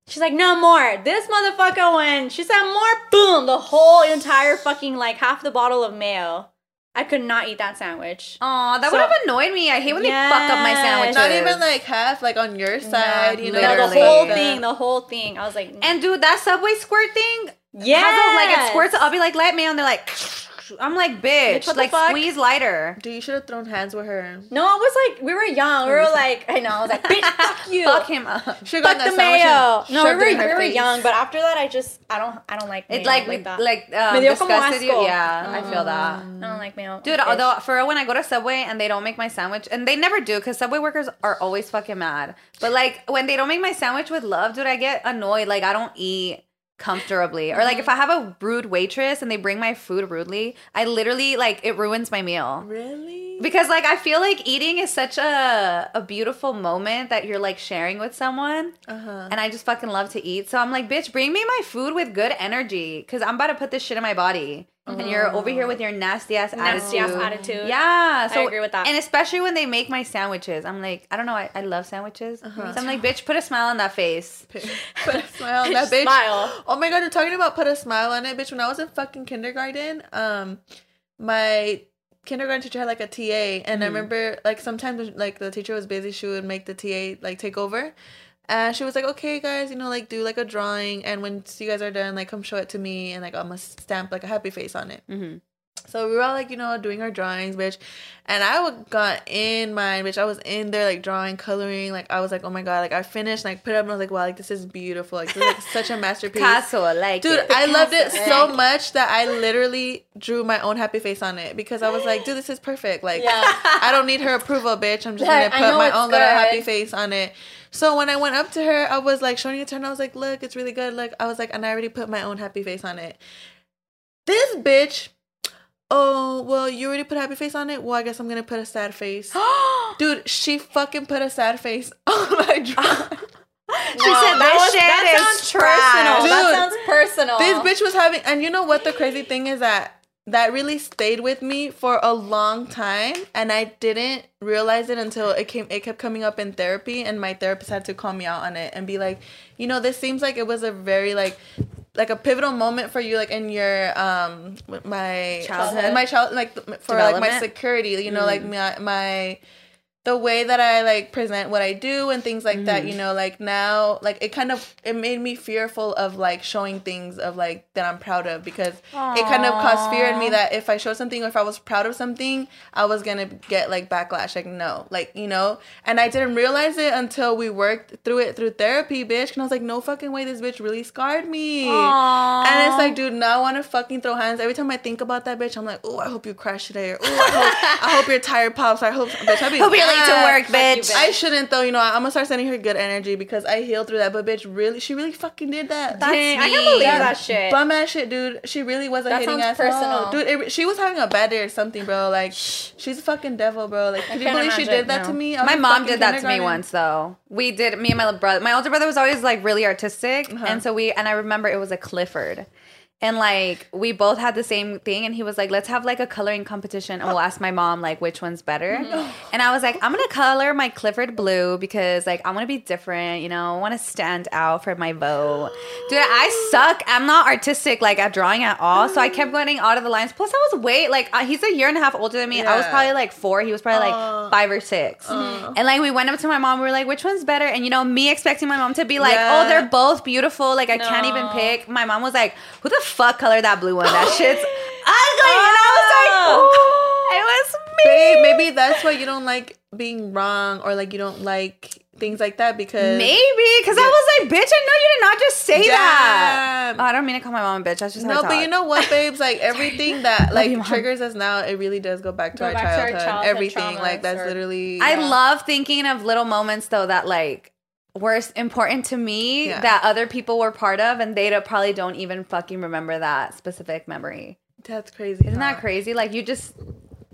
She's like, no more. This motherfucker, went. she said more, boom, the whole entire fucking like half the bottle of mayo. I could not eat that sandwich. Aw, that So- would have annoyed me. I hate when they fuck up my Yes. sandwiches. Not even like half, like on your side, you know. No, the whole Yeah. thing, the whole thing. I was like, And dude, that Subway squirt thing, yeah, has a, like it squirts. I'll be like, let me, and they're like, I'm like, bitch, what like squeeze lighter. Dude, you should have thrown hands with her. No, it was like we were young. We were like, I know. I was like, bitch, fuck you. Fuck him up. Should Fuck the mayo. No, we were, in we were young, but after that, I just I don't I don't like mayo It like like that. like um, Me disgusted you. asco. Yeah, I feel that. I don't like mayo. Dude, Fish. although for real, when I go to Subway and they don't make my sandwich, and they never do, because Subway workers are always fucking mad. But like when they don't make my sandwich with love, dude, I get annoyed. Like I don't eat comfortably, or like if I have a rude waitress and they bring my food rudely, I literally like it ruins my meal. Really? Because like I feel like eating is such a a beautiful moment that you're like sharing with someone, Uh huh. and I just fucking love to eat. So I'm like, bitch, bring me my food with good energy, because I'm about to put this shit in my body, and you're over here with your nasty ass nasty ass attitude. attitude. Yeah, so I agree with that. And especially when they make my sandwiches, I'm like, I don't know, I, I love sandwiches. Uh-huh. So I'm like, bitch, put a smile on that face. Put a smile on that bitch. Smile. Oh my god, you're talking about put a smile on it, bitch. When I was in fucking kindergarten, um, my kindergarten teacher had like a TA, and I remember like sometimes like the teacher was busy, she would make the TA like take over. And she was like, "Okay, guys, you know, like do like a drawing, and when you guys are done, like come show it to me, and like I'm gonna stamp like a happy face on it." Mhm. So we were all like, you know, doing our drawings, bitch. And I would got in mine, bitch. I was in there like drawing, coloring. Like I was like, oh my god, like I finished, like put it up, and I was like, wow, like this is beautiful. Like this is like such a masterpiece. Picasso, like Dude. I loved it Picasso. so much that I literally drew my own happy face on it because I was like, dude, this is perfect. Like, Yeah. I don't need her approval, bitch. I'm just Yeah, gonna put my own little happy face on it. So when I went up to her, I was like showing it to her, and I was like, look, it's really good. Look, I was like, and I already put my own happy face on it. This bitch, oh, well, you already put a happy face on it? Well, I guess I'm gonna put a sad face. Dude, she fucking put a sad face on my drawing. She said this shit that is sounds trash. personal. That sounds personal. this bitch was having and you know what the crazy thing is that that really stayed with me for a long time and i didn't realize it until it came it kept coming up in therapy and my therapist had to call me out on it and be like you know this seems like it was a very like like a pivotal moment for you like in your um my Childhood? my child like for like my security you know like my my the way that I like present what I do and things like that, you know, like now, like it kind of it made me fearful of like showing things of like that I'm proud of because it kind of caused fear in me that if I showed something or if I was proud of something, I was gonna get like backlash. Like no, like you know, and I didn't realize it until we worked through it through therapy, bitch. And I was like, no fucking way, this bitch really scarred me. And it's like, dude, now I want to fucking throw hands. Every time I think about that bitch, I'm like, oh, I hope you crash today. Or, oh, I hope, I hope your tire pops. I hope, bitch, I'll be Hope late to work, Fuck you, bitch. bitch. I shouldn't though, you know. I'm gonna start sending her good energy because I healed through that. But bitch, really, she really fucking did that. That's Dang, I can't believe Yeah. that shit. bum ass shit, dude. She really was a That hitting sounds ass personal. hoe. dude. It, she was having a bad day or something, bro. Like she's a fucking devil, bro. Like can you can't believe she did that no. to me? My mom did that to me once though. We did me and my brother. My older brother was always like really artistic, Uh-huh. and so we and I remember it was a Clifford. And like we both had the same thing, and he was like, "Let's have like a coloring competition, and we'll ask my mom like which one's better." And I was like, "I'm gonna color my Clifford blue because like I want to be different, you know, I want to stand out for my vote." Dude, I suck. I'm not artistic like at drawing at all, so I kept going out of the lines. Plus, I was way like uh, he's a year and a half older than me. I was probably like four. He was probably Aw. like five or six. And like we went up to my mom, we were like, which one's better? And you know, me expecting my mom to be like, Yeah. oh, they're both beautiful. Like I can't even pick. My mom was like, who the fuck color that blue one? That shit's ugly. And I was like, Oh. oh, it was me. Babe, maybe that's why you don't like being wrong or like you don't like things like that because Maybe because I was like, bitch, I know you did not just say that. Oh, I don't mean to call my mom a bitch. That's just how No, I but you know what, babes? Like everything that like you, triggers us now, it really does go back to, Go our, back to our childhood. childhood Everything, like that's or- literally. I Yeah. love thinking of little moments though that like were important to me Yeah. that other people were part of, and they probably don't even fucking remember that specific memory. that's crazy. Isn't that crazy? Like you just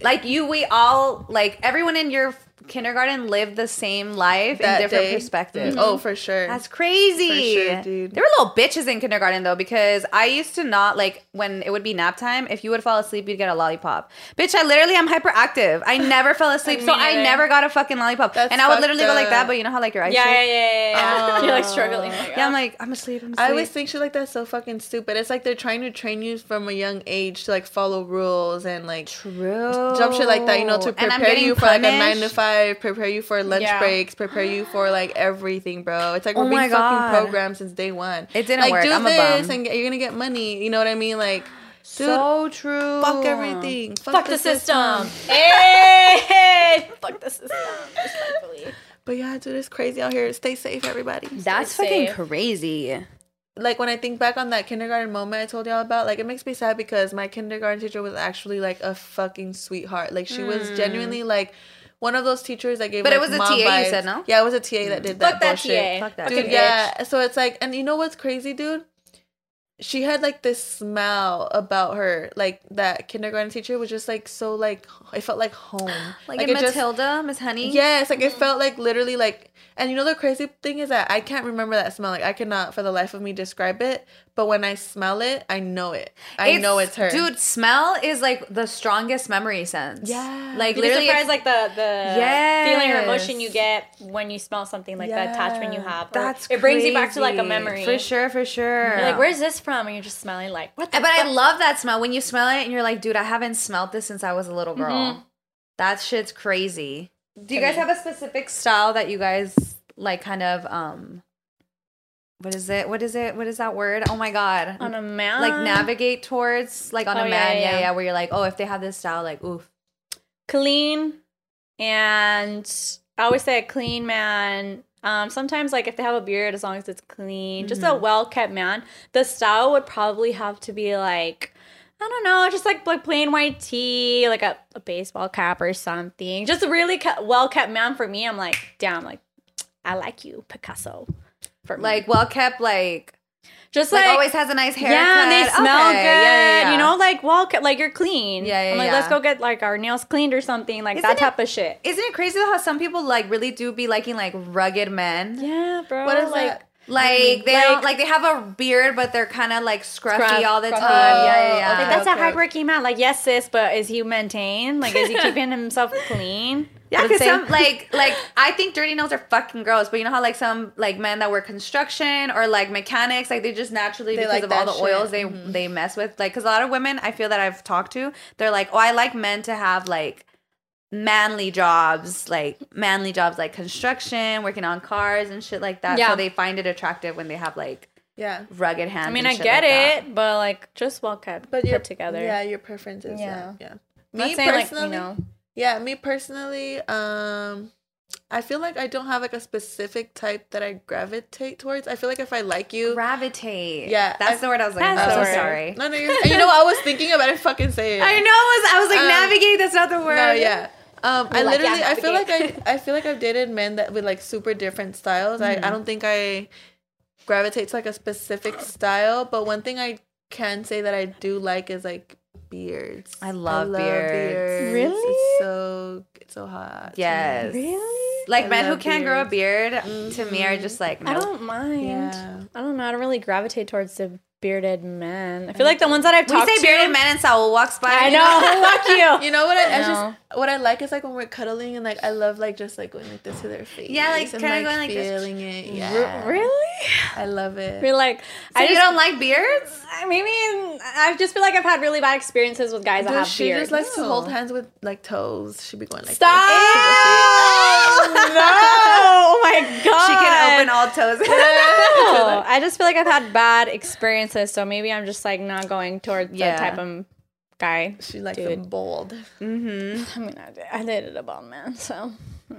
like you, we all like everyone in your kindergarten lived the same life in different day? perspectives. Oh, for sure. That's crazy. For sure, dude. There were little bitches in kindergarten though, because I used to not like when it would be nap time. If you would fall asleep, you'd get a lollipop. Bitch, I literally am hyperactive. I never fell asleep, Me so I never got a fucking lollipop. That's and I would fucked literally go like that, but you know how like your eyes. Yeah, yeah, yeah, yeah. yeah. Oh. You're like struggling. Like, Yeah, I'm like I'm asleep. I'm asleep. I always think shit like that's so fucking stupid. It's like they're trying to train you from a young age to like follow rules and like true. Jump shit like that, you know, to prepare you for like a nine to five, prepare you for lunch Yeah. breaks, prepare you for like everything, bro. It's like Oh we're my being fucking God. programmed since day one. It didn't like, work. Do I'm a this bum. and get, you're gonna get money. You know what I mean? Like, dude, so true. fuck everything. Fuck the system. hey, fuck the system. Respectfully. But yeah, dude, it's crazy out here. Stay safe, everybody. That's Stay fucking safe. crazy. Like when I think back on that kindergarten moment I told y'all about, like it makes me sad because my kindergarten teacher was actually like a fucking sweetheart. Like she was genuinely like one of those teachers that gave. Hmm. But it was a TA you said, no? Yeah, it was a TA that did that. Fuck that bullshit. TA. Fuck that. Dude, yeah. So it's like, and you know what's crazy, dude? She had like this smell about her, like that kindergarten teacher was just like so like it felt like home, Like, in it just- Matilda, Miss Honey. Yes, like it mm-hmm. felt like literally like and you know the crazy thing is that I can't remember that smell. Like I cannot for the life of me describe it, but when I smell it, I know it. I know it's her. Dude, smell is like the strongest memory sense. Yeah. Like You'd literally surprised, like the the feeling or emotion you get when you smell something like the attachment you have. or that's it brings you back to like a memory. For sure, for sure. You're like, where's this from? And you're just smelling like what the But I love that smell. When you smell it and you're like, dude, I haven't smelled this since I was a little girl. Mhm. That shit's crazy. Do you guys have a specific style that you guys like kind of um what is it? What is it? What is that word? Oh my god. on a man. like navigate towards like on Oh, a man, yeah, yeah, yeah, yeah. where you're like, oh, if they have this style, like, oof. clean and I always say a clean man. Um, sometimes like if they have a beard, as long as it's clean, just Mm-hmm. a well kept man. The style would probably have to be like I don't know, just like like plain white tee, like a, a baseball cap or something. Just a really ke- well kept man for me. I'm like, damn, like I like you, Picasso. For me. Like well kept, like just like, like, always has a nice haircut. yeah, they smell Okay, good. yeah, yeah. You know, like well, like you're clean. Yeah, yeah, I'm like, let's go get like our nails cleaned or something, like Isn't that it- type of shit. Isn't it crazy how some people like really do be liking like rugged men? Yeah, bro. what is like, that? Like they Like- don't like they have a beard, but they're kind of like scruffy Scruff- all the time. scruffy. yeah, yeah, Oh, yeah. Like okay, that's a okay. hardworking man. Like yes, sis, but is he maintained? Like is he keeping himself clean? Yeah, because some like like I think dirty nails are fucking gross, but you know how like some like men that work construction or like mechanics, like they just naturally They because like of all that the oils shit. Mm-hmm. they they mess with. Like, because a lot of women I feel that I've talked to, they're like, oh, I like men to have like manly jobs, like manly jobs like construction, working on cars and shit like that. Yeah. So they find it attractive when they have like Yeah. rugged hands. I mean, and I shit get like that. it, but like just well kept, But put together. Yeah, your preferences. Yeah. Yeah. Yeah. Me saying like personally, you know. yeah, me personally, um I feel like I don't have like a specific type that I gravitate towards. I feel like if I like you, Gravitate. Yeah, that's I- the word I was looking That's for. I'm so word. sorry. no, no, you're, you know, what I was thinking about it. Fucking say it. I know. I was, I was like, Um, navigate. That's not the word. No, yeah. Um, I You're like, yeah, literally, I feel like I, I feel like I've dated men that with like super different styles. I, Mm-hmm. I don't think I gravitate to like a specific style, but one thing I can say that I do like is like beards. I love beards. Really? It's so it's so hot. to. Yes. Really? Like I men who can't grow a beards. beard to me are just like I don't mind. Yeah. I don't know. I don't really gravitate towards the bearded men. I feel like the ones that I've We talked to. We say bearded men and Saul walks by. I you know. Fuck you. You know what I, I No. just what I like is like when we're cuddling and like I love like just like going like this to their face. Yeah, like, and, kinda going like this. feeling it. Yeah, Really? I love it. We're like, So I you just don't like beards? I maybe I just feel like I've had really bad experiences with guys that Dude, have she beards. just likes to hold oh. hands with like toes. She'd be going like Stop! This. no! Oh my god! She can open all toes. No, I just feel like I've had bad experiences, so maybe I'm just like not going towards Yeah. that type of guy. She likes Dude. them bold. mm-hmm. I mean, I, did- I dated a bald man, so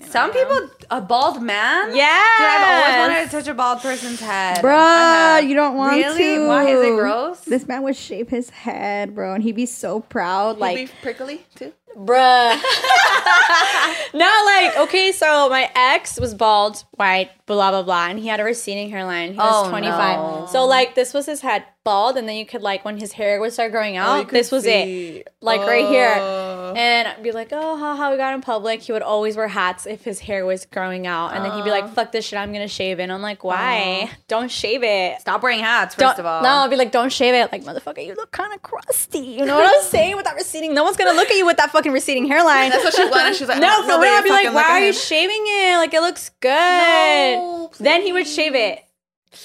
Some people, a bald man. Yeah. Dude, I've always wanted to touch a bald person's head. Bruh, you don't want Really? to. Why is it gross? This man would shave his head, bro, and he'd be so proud. Like, Like, be prickly too. Bruh. no, like, okay, so my ex was bald, white, blah, blah, blah, and he had a receding hairline. He was Oh, 25. no. So, like, this was his head bald, and then you could, like, when his hair would start growing Oh, out, could this was it. see. Like, right here. Oh. And I'd be like, oh, how we got in public. He would always wear hats if his hair was growing out. And then he'd be like, fuck this shit, I'm gonna shave it. And I'm like, why? Don't shave it. Stop wearing hats, 1st Don't, of all. No, I'll be like, don't shave it. Like, motherfucker, you look kind of crusty. You know what I'm saying? With that receding, no one's gonna look at you with that fucking receding hairline. That's what she wanted. She's like, no, "Oh, for real. I'd be like, why are you shaving it? Like, it looks good. No, then he would shave it.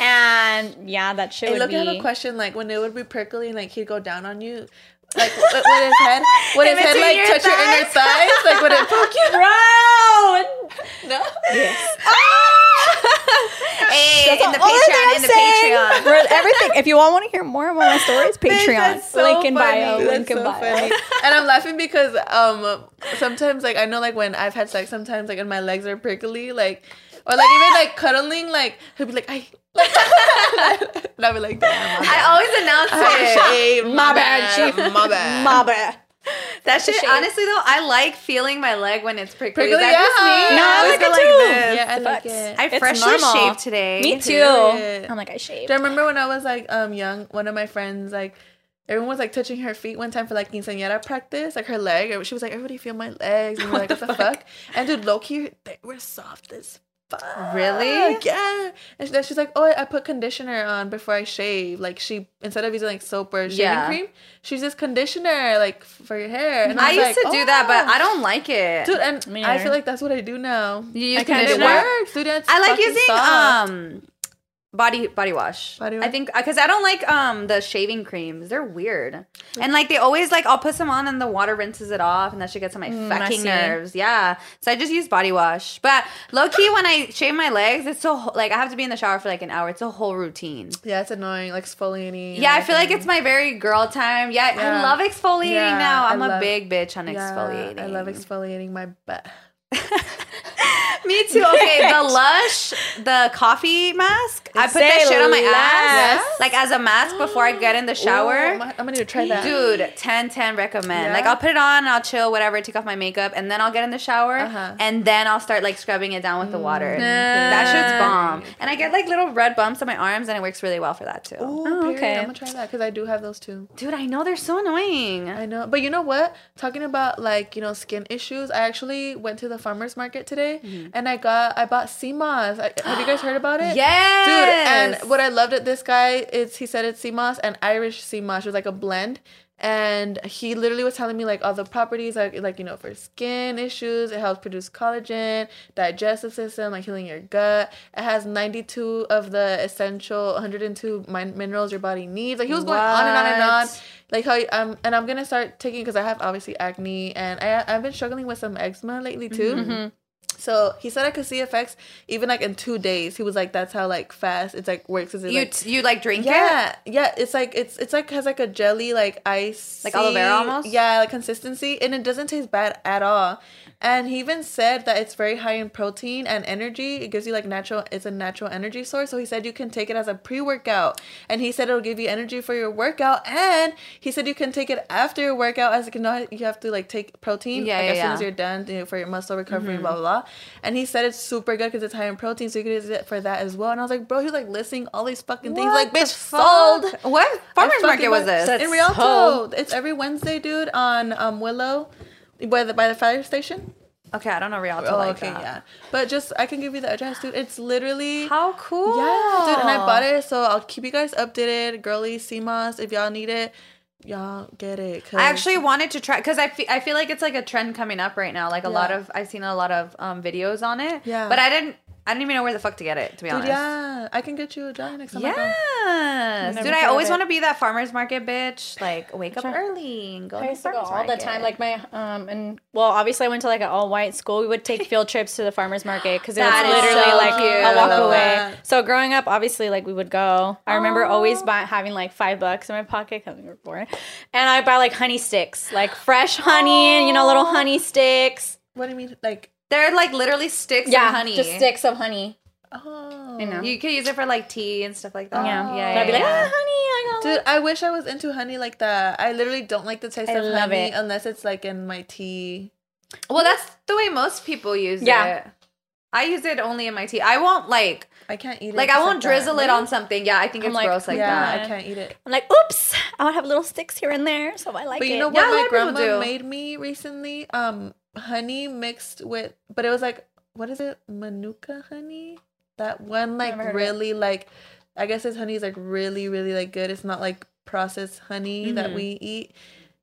And yeah, that shit Hey, would look, be. I have a question. Like when it would be prickly and like he'd go down on you, like with with his head, would his head like your touch your inner thighs? Like would it poke you? Bro! No. Yes. hey, That's in the the only thing Patreon, I'm in the saying. Patreon. For everything. If you all want to hear more about my stories, Patreon. That's so link in funny. bio. That's Link in so bio. funny. And I'm laughing because um sometimes like I know like when I've had sex sometimes like and my legs are prickly like or like even like cuddling like he'll be like I like and I'll be like damn I always announce it. Shame, My bad, chief. my bad My bad. That shit, honestly though, I like feeling my leg when it's prickly. Prickly, Is that just yeah. me? No, I always like go it too. this. yeah I like Facts. it I It's freshly normal. shaved today. Me too. I'm like, I shaved. Do I remember when I was like um young, one of my friends like everyone was like touching her feet one time for like quinceañera practice, like her leg. She was like, "Everybody feel my legs," and we're like, "What the fuck?" And dude, Loki, they were soft as fuck. Really? Yeah. And then she's like, "Oh, I put conditioner on before I shave." Like she instead of using like soap or shaving Yeah. cream, she uses conditioner like for your hair. And I was used like, to do that, but "Oh." I don't like it. Dude, and Me I feel like that's what I do now. you use I kinda it works, dude. It's I like using soft. um body body wash. Body I think because I don't like um the shaving creams. They're weird. And like they always like I'll put some on and the water rinses it off and that shit gets on my Mm, fucking nerves. Yeah. So I just use body wash. But low key when I shave my legs, it's so like I have to be in the shower for like an hour. It's a whole routine. Yeah, it's annoying, like exfoliating. and Yeah, I feel like everything. it's my very girl time. Yeah, I love exfoliating Yeah, now. I I'm a love- big bitch on Yeah, exfoliating. I love exfoliating my butt. Me too. Okay, the Lush, the coffee mask. I put that shit on my less. ass, like as a mask before I get in the shower. I'm, I'm gonna try that. Dude, 10 10 recommend. Yeah? Like I'll put it on I'll chill, whatever, take off my makeup, and then I'll get in the shower Uh-huh. and then I'll start like scrubbing it down with the water. Mm. That shit's bomb. And I get like little red bumps on my arms and it works really well for that too. Ooh, Oh, okay. I'm gonna try that because I do have those too. Dude, I know they're so annoying. I know, but you know what? Talking about like you know skin issues, I actually went to the farmers market today Mm-hmm. and I got I bought sea moss. I, have you guys heard about it? Yes. Dude, and what I loved at this guy is he said it's sea moss and Irish sea moss. It was like a blend. And he literally was telling me like all the properties like like you know for skin issues, it helps produce collagen, digestive system, like healing your gut. It has 92 of the essential 102 min- minerals your body needs. Like he was going on and on and on. Like how um and I'm gonna start taking because I have obviously acne and I I've been struggling with some eczema lately too. Mm-hmm. So he said I could see effects even like in two days. He was like, "That's how like fast it's like works." Is it you like, you like drink it? yeah, yeah. It's like it's it's like has like a jelly like ice Like aloe vera almost? Yeah, like consistency, and it doesn't taste bad at all. And he even said that it's very high in protein and energy. It gives you like natural. It's a natural energy source. So he said you can take it as a pre workout, and he said it'll give you energy for your workout. And he said you can take it after your workout, as you know you have to like take protein. Yeah, like, yeah, as soon yeah. as you're done you know, for your muscle recovery, blah blah blah. And he said it's super good because it's high in protein, so you can use it for that as well. And I was like, bro, he's like listing all these fucking things. Like, bitch, sold. What farmers market was this? That's in Rialto. so- It's every Wednesday, dude, on um Willow, by the by the fire station. Okay, I don't know Rialto Oh, like okay, that. yeah. But just I can give you the address, dude. It's literally How cool. yeah, dude. And I bought it, so I'll keep you guys updated. Girly sea moss, if y'all need it, y'all get it. I actually wanted to try because I feel I feel like it's like a trend coming up right now. Like a lot of I've seen a lot of um videos on it. Yeah. But I didn't I didn't even know where the fuck to get it to be dude, honest. yeah, I can get you a jar next time. Yes, dude. I always want to be that farmers market bitch. Like wake up Sure. early and go I to the used to go all the time. Like my um and well, obviously I went to like an all white school. We would take field trips to the farmers market because it was literally so like cute. a walk away. that. So growing up, obviously like we would go. I remember Aw. always buy, having like five bucks in my pocket because we were poor, and I buy like honey sticks, like fresh honey, and you know, little honey sticks. What do you mean, like They're like literally sticks yeah, of honey. just sticks of honey. Oh. I know. You could use it for like tea and stuff like that. yeah, yeah, But I'd be like, yeah. ah, honey, I got Dude, I wish I was into honey like that. I literally don't like the taste I of honey it. unless it's like in my tea. Well, that's the way most people use it. Yeah. it. I use it only in my tea. I won't like I can't eat it. like I won't that. drizzle it on something. Yeah, I think I'm it's like, gross like yeah, that. I can't eat it. I'm like, oops, I'll have little sticks here and there, so I like But it. you know what Yeah, my grandma made me recently? Um, honey mixed with, but it was like, what is it? Manuka honey. That one like Never heard of it. really like, I guess this honey is like really really like good. It's not like processed honey that Mhm. we eat.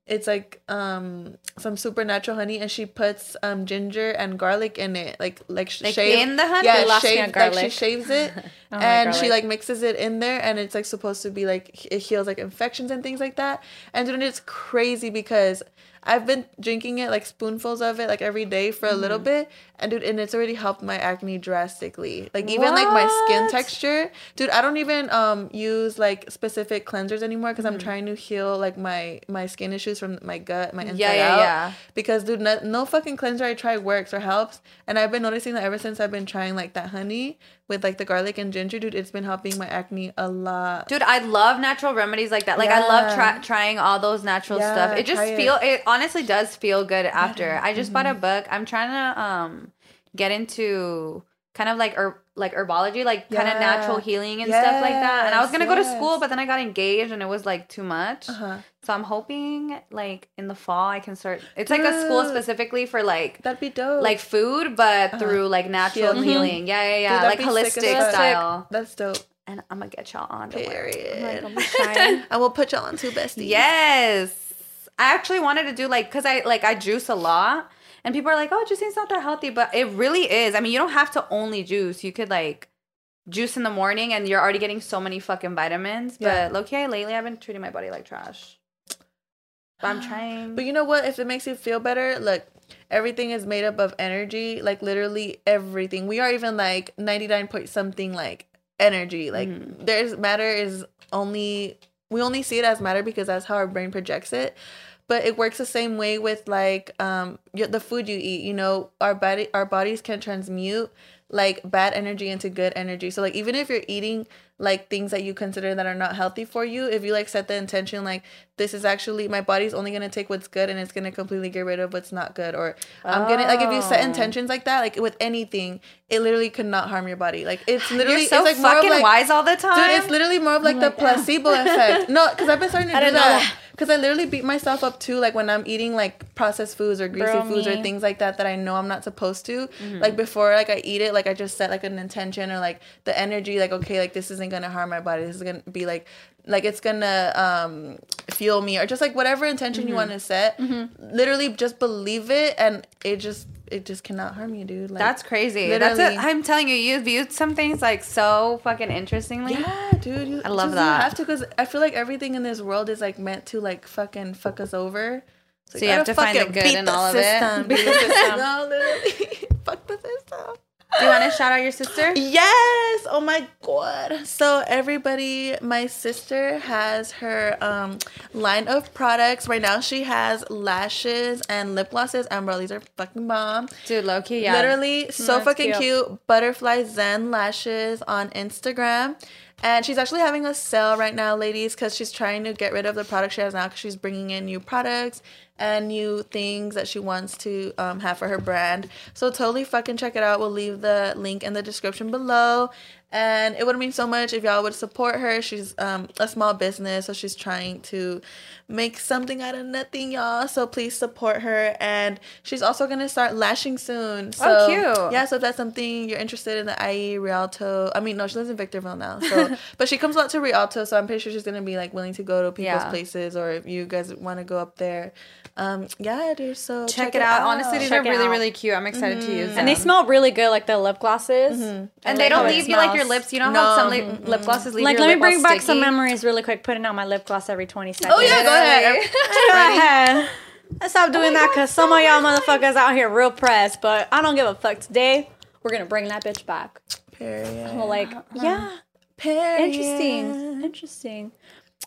It's like um some supernatural honey, and she puts um ginger and garlic in it, like like, Like shave. in the honey. Yeah, shave, like she shaves it, and she like mixes it in there, and it's like supposed to be like it heals like infections and things like that. And then it's crazy because I've been drinking it like spoonfuls of it like every day for a little bit, and dude, and it's already helped my acne drastically. Like even like my skin texture, dude. I don't even um use like specific cleansers anymore because I'm trying to heal like my my skin issues from my gut, my inside Yeah, yeah, out. yeah. Because dude, no, no fucking cleanser I try works or helps, and I've been noticing that ever since I've been trying like that honey with like the garlic and ginger, dude. It's been helping my acne a lot. Dude, I love natural remedies like that. Like I love Yeah. try- trying all those natural Yeah, stuff. It just try it. feel it honestly does feel good after. I just Mm-hmm. bought a book. I'm trying to um get into kind of like herb like herbology, like kind of natural healing and stuff like that. And I was gonna go to school, but then I got engaged and it was like too much. Uh-huh. So I'm hoping like in the fall I can start. It's like a school specifically for like That'd be dope. like food, but through like natural Healing. healing. Yeah, yeah, yeah. Dude, like that'd be sick as holistic style. That's dope. And I'm gonna get y'all on it. Period. I will put y'all on two besties. Yes. I actually wanted to do like cuz I like I juice a lot and people are like, "Oh, juicing's not that healthy," but it really is. I mean, you don't have to only juice. You could like juice in the morning and you're already getting so many fucking vitamins. Yeah. But okay, lately I've been treating my body like trash. But I'm trying. But you know what? If it makes you feel better, look, everything is made up of energy. Like literally everything. We are even like ninety nine point something like energy. Like Mm-hmm. there's matter is only we only see it as matter because that's how our brain projects it. But it works the same way with like um the food you eat. You know, our body our bodies can transmute like bad energy into good energy. So like even if you're eating like things that you consider that are not healthy for you, if you like set the intention like this is actually my body's only gonna take what's good and it's gonna completely get rid of what's not good, or I'm gonna like if you set Oh. intentions like that, like with anything, it literally could not harm your body. Like it's literally you're so it's like more of, fucking like, wise all the time. Dude, it's literally more of like the placebo effect. No, because I've been starting to I do that. Because I literally beat myself up too, like when I'm eating like processed foods or greasy Bro, foods or things like that that I know I'm not supposed to. Mm-hmm. Like before, like I eat it, like I just set like an intention or like the energy, like okay, like this isn't gonna harm my body. This is gonna be like, like it's gonna um fuel me or just like whatever intention you Mm-hmm. want to set. Literally, just believe it, and it just it just cannot harm you, dude. Like, That's crazy. That's it. I'm telling you, you viewed some things like so fucking interestingly. Yeah, dude. You, I love that. You have to because I feel like everything in this world is like meant to like fucking fuck us over. So you have gotta find the good in all of it. Beat the system. no, literally, fuck the system. Do you want to shout out your sister? Yes. Oh my god. So everybody, my sister has her um line of products right now. She has lashes and lip glosses. And bro, these are fucking bomb. Dude, low key, yeah. Literally so That's fucking cute. cute. Butterfly Zen lashes on Instagram. And she's actually having a sale right now, ladies, because she's trying to get rid of the product she has now because she's bringing in new products and new things that she wants to um, have for her brand. So totally fucking check it out. We'll leave the link in the description below. And it would mean so much if y'all would support her. She's um, a small business, so she's trying to make something out of nothing, y'all. So please support her. And she's also gonna start lashing soon. So, Oh, cute. Yeah, so if that's something you're interested in, the IE Rialto. I mean, no, she lives in Victorville now. So, but she comes a lot to Rialto, so I'm pretty sure she's gonna be like willing to go to people's Yeah. places, or if you guys want to go up there, um, yeah, dude. So Check, it out. Honestly, these Check are really, out. really cute. I'm excited to use them. And they smell really good, like the lip glosses. And I they don't leave you like your lips. You know No. how some lip, lip glosses leave Like, your let me bring back some memories really quick. Putting out my lip gloss every 20 seconds. oh yeah, go ahead. Go ahead. Let's stop doing that because some of y'all motherfuckers out here real pressed, but I don't give a fuck. Today, we're gonna bring that bitch back. Period. I'm like, uh-huh. yeah, Period. interesting, interesting.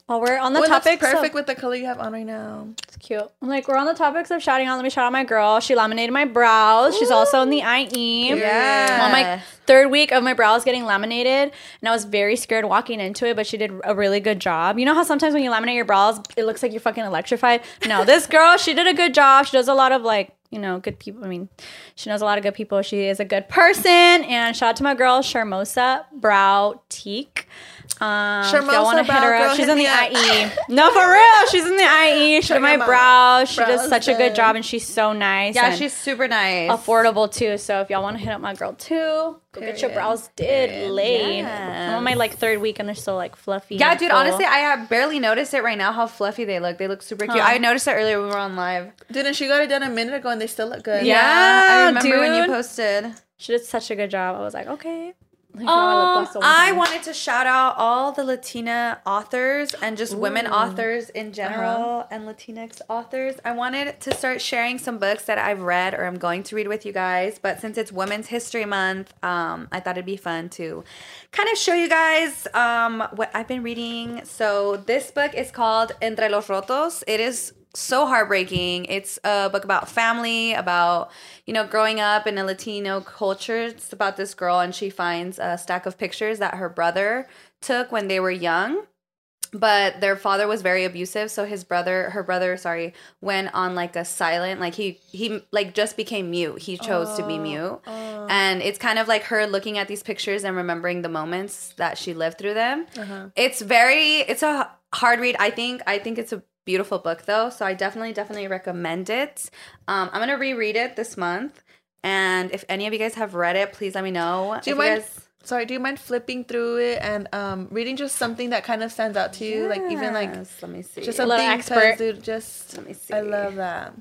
While we're on the that's topic, perfect with the color you have on right now. It's cute. I'm like we're on the topics of shouting out. Let me shout out my girl. She laminated my brows. She's also in the IE. Yeah. On my third week of my brows getting laminated, and I was very scared walking into it, but she did a really good job. You know how sometimes when you laminate your brows, it looks like you're fucking electrified. No, this girl, she did a good job. She does a lot of like you know good people. I mean, she knows a lot of good people. She is a good person. And shout out to my girl Sharmosa Brow Teak. Um, if y'all want to hit her up, she's in the up. IE. no, for real, she's in the IE. She did my them out. brows. She does such a good job, and she's so nice. Yeah, and she's super nice. affordable too. So if y'all want to hit up my girl too, go get your brows did Period. laid. I'm on my like third week, and they're still like fluffy. Yeah, dude. full. Honestly, I have barely noticed it right now. How fluffy they look. They look super cute. Huh. I noticed it earlier when we were on live. Didn't she got it done a minute ago and they still look good. Yeah. I remember when you posted. she did such a good job. I was like, okay. Like, now I lip Um, gloss the one I wanted to shout out all the Latina authors and just women authors in general and Latinx authors. I wanted to start sharing some books that I've read or I'm going to read with you guys. But since it's Women's History Month, um, I thought it'd be fun to kind of show you guys um, what I've been reading. So this book is called Entre los Rotos. It is so heartbreaking. It's a book about family, about, you know, growing up in a Latino culture. It's about this girl and she finds a stack of pictures that her brother took when they were young. But their father was very abusive, so his brother, her brother, sorry, went on like a silent, like he he like just became mute. He chose to be oh, mute, oh. and it's kind of like her looking at these pictures and remembering the moments that she lived through them. Uh-huh. It's very, it's a hard read. I think, I think it's a beautiful book though, so I definitely, definitely recommend it. Um, I'm gonna reread it this month, and if any of you guys have read it, please let me know. Do you If mind? Sorry, do you mind flipping through it and um reading just something that kind of stands out to you? Like even like Yes, let me see. just A little expert. dude. Just Let me see. I love that.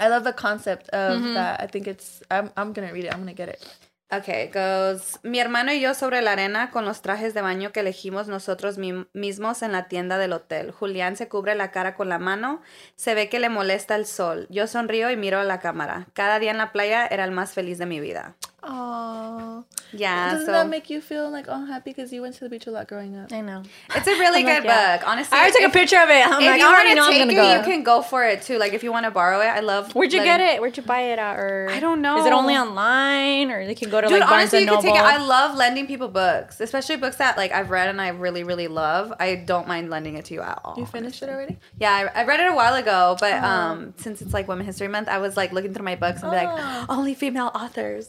I love the concept of Mhm. that. I think it's. I'm. I'm gonna read it. I'm gonna get it. It goes. Mi hermano y yo sobre la arena con los trajes de baño que elegimos nosotros mi- mismos en la tienda del hotel. Julián se cubre la cara con la mano. Se ve que le molesta el sol. Yo sonrío y miro a la cámara. Cada día en la playa era el más feliz de mi vida. Oh, Yeah, doesn't so that make you feel like all happy because you went to the beach a lot growing up? I know. it's a really good like, yeah. book. Honestly, I already took a picture of it. I'm If like, you I want already to know I'm take gonna it, go. you can go for it too. Like if you want to borrow it, I love. Where'd you letting- get it? Where'd you buy it at? Or I don't know. Is it only online, or they can go to Dude, like Barnes honestly, and you can take it. I love lending people books, especially books that like I've read and I really, really love. I don't mind lending it to you at all. You finished it already? Yeah, I, I read it a while ago, but um, since it's like Women History Month, I was like looking through my books and be like, Oh. only female authors.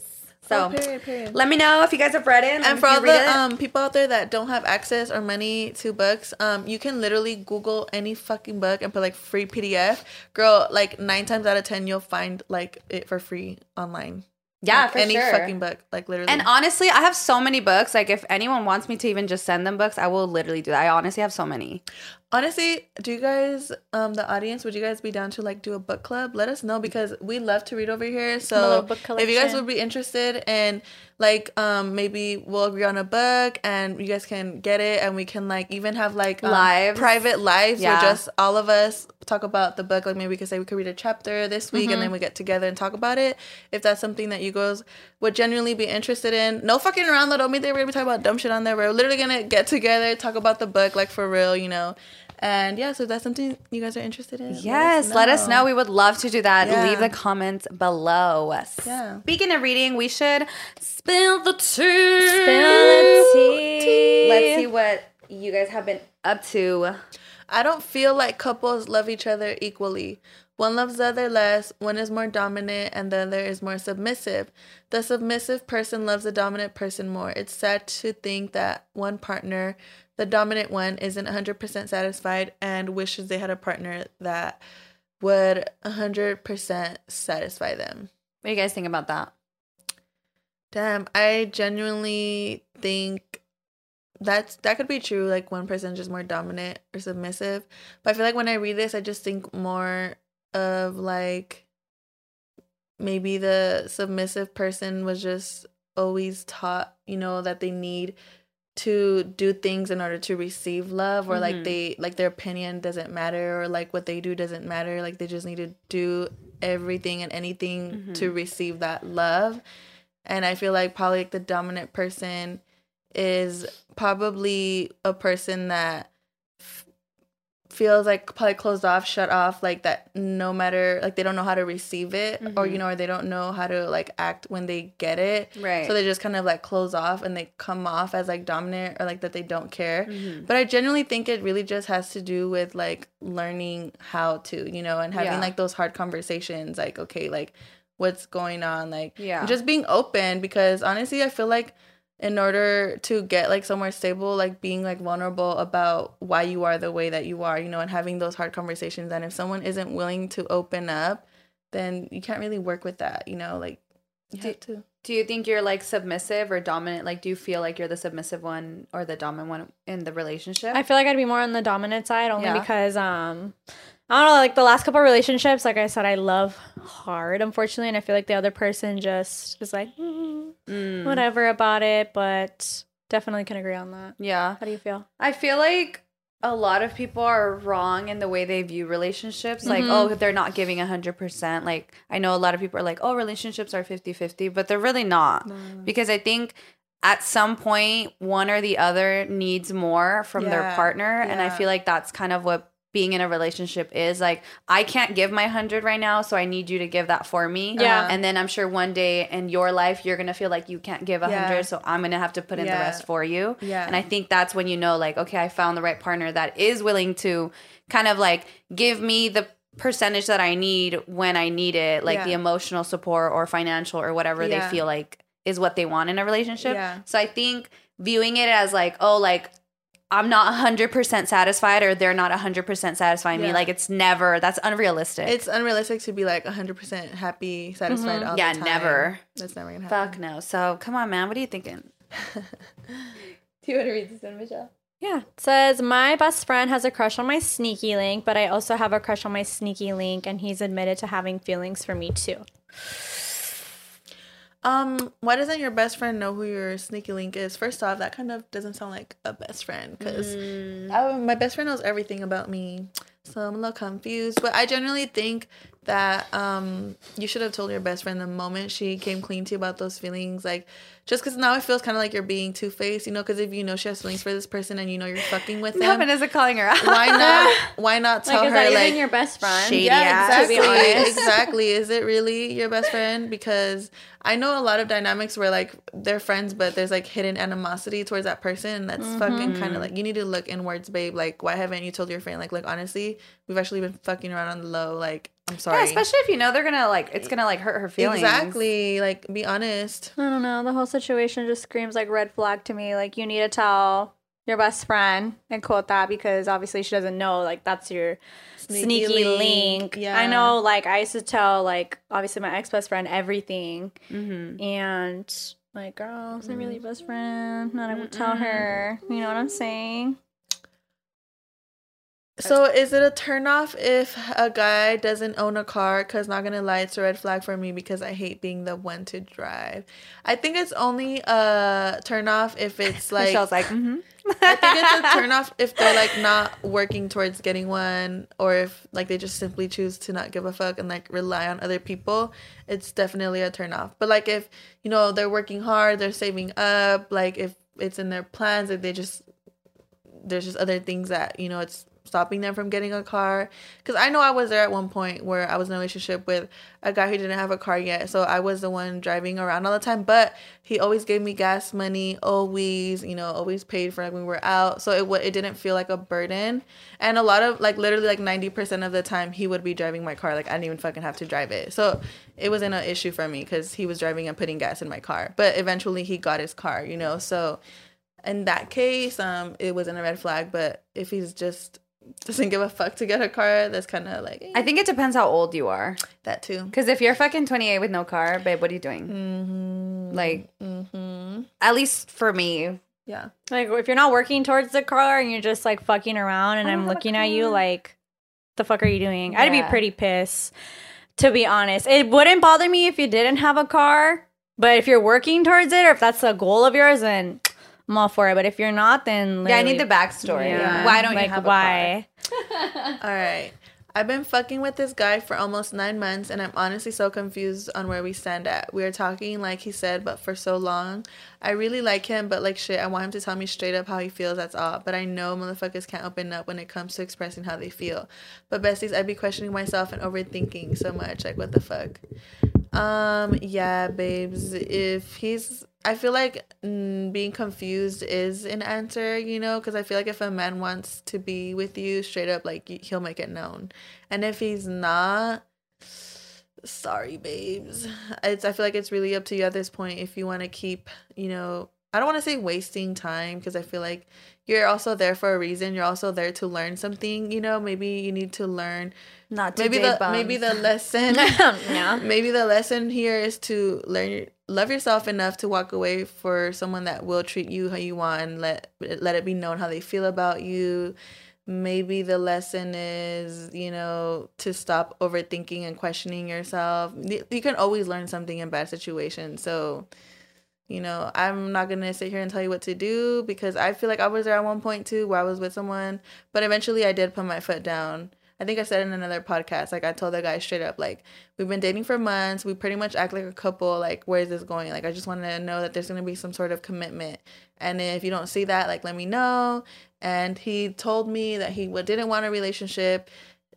So Oh, period, period. let me know if you guys have read it. and for all the um people out there that don't have access or money to books, um, you can literally Google any fucking book and put like free PDF. Girl, like nine times out of ten, you'll find like it for free online. yeah, Like, for any sure. fucking book, like literally. And honestly, I have so many books. Like, if anyone wants me to even just send them books, I will literally do that. I honestly have so many. Honestly, do you guys, um, the audience, would you guys be down to like do a book club? Let us know because we love to read over here. So if you guys would be interested in like, um, maybe we'll agree on a book and you guys can get it and we can like even have like um, Lives. private lives Yeah. where just all of us talk about the book. Like maybe we could say we could read a chapter this week Mm-hmm. and then we get together and talk about it. If that's something that you girls would genuinely be interested in, no fucking around though. Don't mean that we're gonna be talking about dumb shit on there. We're literally gonna get together, talk about the book like for real, you know. And yeah, so that's something you guys are interested in. Yes, let us know. We would love to do that. Yeah. Leave the comments below. Yeah. Speaking of reading, we should spill the tea. Spill the tea. Let's see what you guys have been up to. I don't feel like couples love each other equally. One loves the other less, one is more dominant, and the other is more submissive. The submissive person loves the dominant person more. It's sad to think that one partner, the dominant one, isn't 100% satisfied and wishes they had a partner that would 100% satisfy them. What do you guys think about that? Damn, I genuinely think that's that could be true. Like one person is just more dominant or submissive. But I feel like when I read this, I just think more of like maybe the submissive person was just always taught, you know, that they need to do things in order to receive love or like Mhm. they like their opinion doesn't matter or like what they do doesn't matter. Like they just need to do everything and anything to receive that love. And i feel like probably like the dominant person is probably a person that feels like probably closed off, shut off, like that no matter like they don't know how to receive it or you mm-hmm. know or they don't know how to like act when they get it. Right. So they just kind of like close off and they come off as like dominant or like that they don't care. Mm-hmm. But I genuinely think it really just has to do with like learning how to, you know, and having Yeah. like those hard conversations like okay, like what's going on like Yeah. just being open because honestly, I feel like in order to get like somewhere stable like being like vulnerable about why you are the way that you are you know and having those hard conversations and if someone isn't willing to open up then you can't really work with that you know like you have to Do you think you're like submissive or dominant? Like, do you feel like you're the submissive one or the dominant one in the relationship? I feel like I'd be more on the dominant side only Yeah. because um I don't know, like the last couple of relationships, like I said, I love hard, unfortunately, and I feel like the other person just is like mm, Mm. whatever about it, but definitely can agree on that. Yeah. How do you feel? I feel like a lot of people are wrong in the way they view relationships. Like, Mm-hmm. oh, they're not giving 100%. Like, I know a lot of people are like, oh, relationships are 50 50, but they're really not. Because I think at some point, one or the other needs more from their Yeah, partner. And I feel like that's kind of what being in a relationship is like i can't give my 100 right now so i need you to give that for me Yeah. Uh-huh. and then i'm sure one day in your life you're gonna feel like you can't give a 100 Yeah. so i'm gonna have to put in the rest for you Yeah. and i think that's when you know like okay i found the right partner that is willing to kind of like give me the percentage that i need when i need it like Yeah. the emotional support or financial or whatever Yeah. they feel like is what they want in a relationship Yeah. so i think viewing it as like oh like i'm not 100% satisfied or they're not 100% satisfying me. Like it's never that's unrealistic. It's unrealistic to be like 100% happy satisfied Mm-hmm. Yeah, the time. never. that's never gonna happen. fuck no. So come on man. What are you thinking? Do you want to read this one michelle? Yeah. It says my best friend has a crush on my sneaky link, but I also have a crush on my sneaky link and he's admitted to having feelings for me too. Um, why doesn't your best friend know who your sneaky link is? First off, that kind of doesn't sound like a best friend because my best friend knows everything about me, so I'm a little confused. But I generally think that um you should have told your best friend the moment she came clean to you about those feelings, like just because now it feels kind of like you're being two faced, you know? Because if you know she has feelings for this person and you know you're fucking with them no them, Vanessa calling her out why not? Why not tell Like, is her that like even your best friend? Shady yeah, ass. to be exactly. honest. Exactly. Is it really your best friend? Because I know a lot of dynamics where like they're friends, but there's like hidden animosity towards that person. And that's fucking kind of like you need to look inwards, babe. Like, why haven't you told your friend? Like, look, honestly, we've actually been fucking around on the low. Like, I'm sorry. yeah especially if you know they're gonna like it's gonna like hurt her feelings Exactly. Like, be honest. I don't know. The whole situation just screams like red flag to me. Like you need to tell your best friend and quote that because obviously she doesn't know like that's your Sneaky sneaky, link, link. yeah. I know like I used to tell like obviously my ex best friend everything mm-hmm. and like girl, it's not really best friend. Not I would tell her. You know what I'm saying? So is it a turnoff if a guy doesn't own a car? Cause not gonna lie, it's a red flag for me because I hate being the one to drive. I think it's only a turnoff if it's like michelle's like mm-hmm. I think it's a turnoff if they're like not working towards getting one, or if like they just simply choose to not give a fuck and like rely on other people. It's definitely a turnoff. But like if you know they're working hard, they're saving up, like if it's in their plans, if they just there's just other things that you know it's stopping them from getting a car. Because i know i was there at one point where i was in a relationship with a guy who didn't have a car yet so i was the one driving around all the time but he always gave me gas money always you know always paid for like when we were out so it, it didn't feel like a burden. And a lot of like literally like 90% of the time he would be driving my car like i didn't even fucking have to drive it. So it wasn't an issue for me because he was driving and putting gas in my car but eventually he got his car you know? So in that case, um, it wasn't a red flag. But if he's just doesn't give a fuck to get a car, that's kind of like eh, i think it depends how old you are that too. because if you're fucking 28 with no car babe what are you doing Mm-hmm. like Mm-hmm. at least for me Yeah. Like if you're not working towards the car and you're just like fucking around and I'm looking at you like the fuck are you doing? I'd be pretty pissed to be honest. It wouldn't bother me if you didn't have a car, but if you're working towards it or if that's a goal of yours then I'm all for it. But if you're not then yeah i need the backstory Yeah. why don't like you have why? All right. I've been fucking with this guy for almost nine months, and I'm honestly so confused on where we stand at. We are talking, like he said, but for so long. I really like him, but like shit, I want him to tell me straight up how he feels. That's all. But I know motherfuckers can't open up when it comes to expressing how they feel. But besties, I'd be questioning myself and overthinking so much. Like, what the fuck? Um, yeah, babes. If he's, I feel like mm, being confused is an answer, you know, because I feel like if a man wants to be with you straight up, like he'll make it known, and if he's not, sorry, babes. It's I feel like it's really up to you at this point if you want to keep, you know, I don't want to say wasting time because I feel like you're also there for a reason. You're also there to learn something, you know. Maybe you need to learn Not to maybe the bums. maybe the lesson yeah. maybe the lesson here is to learn love yourself enough to walk away for someone that will treat you how you want and let let it be known how they feel about you maybe the lesson is you know to stop overthinking and questioning yourself you can always learn something in bad situations so you know i'm not gonna sit here and tell you what to do because i feel like i was there at one point too where i was with someone but eventually i did put my foot down I think I said in another podcast, like I told the guy straight up, like we've been dating for months. We pretty much act like a couple. Like where is this going? Like I just want to know that there's gonna be some sort of commitment. And if you don't see that, like let me know. And he told me that he didn't want a relationship.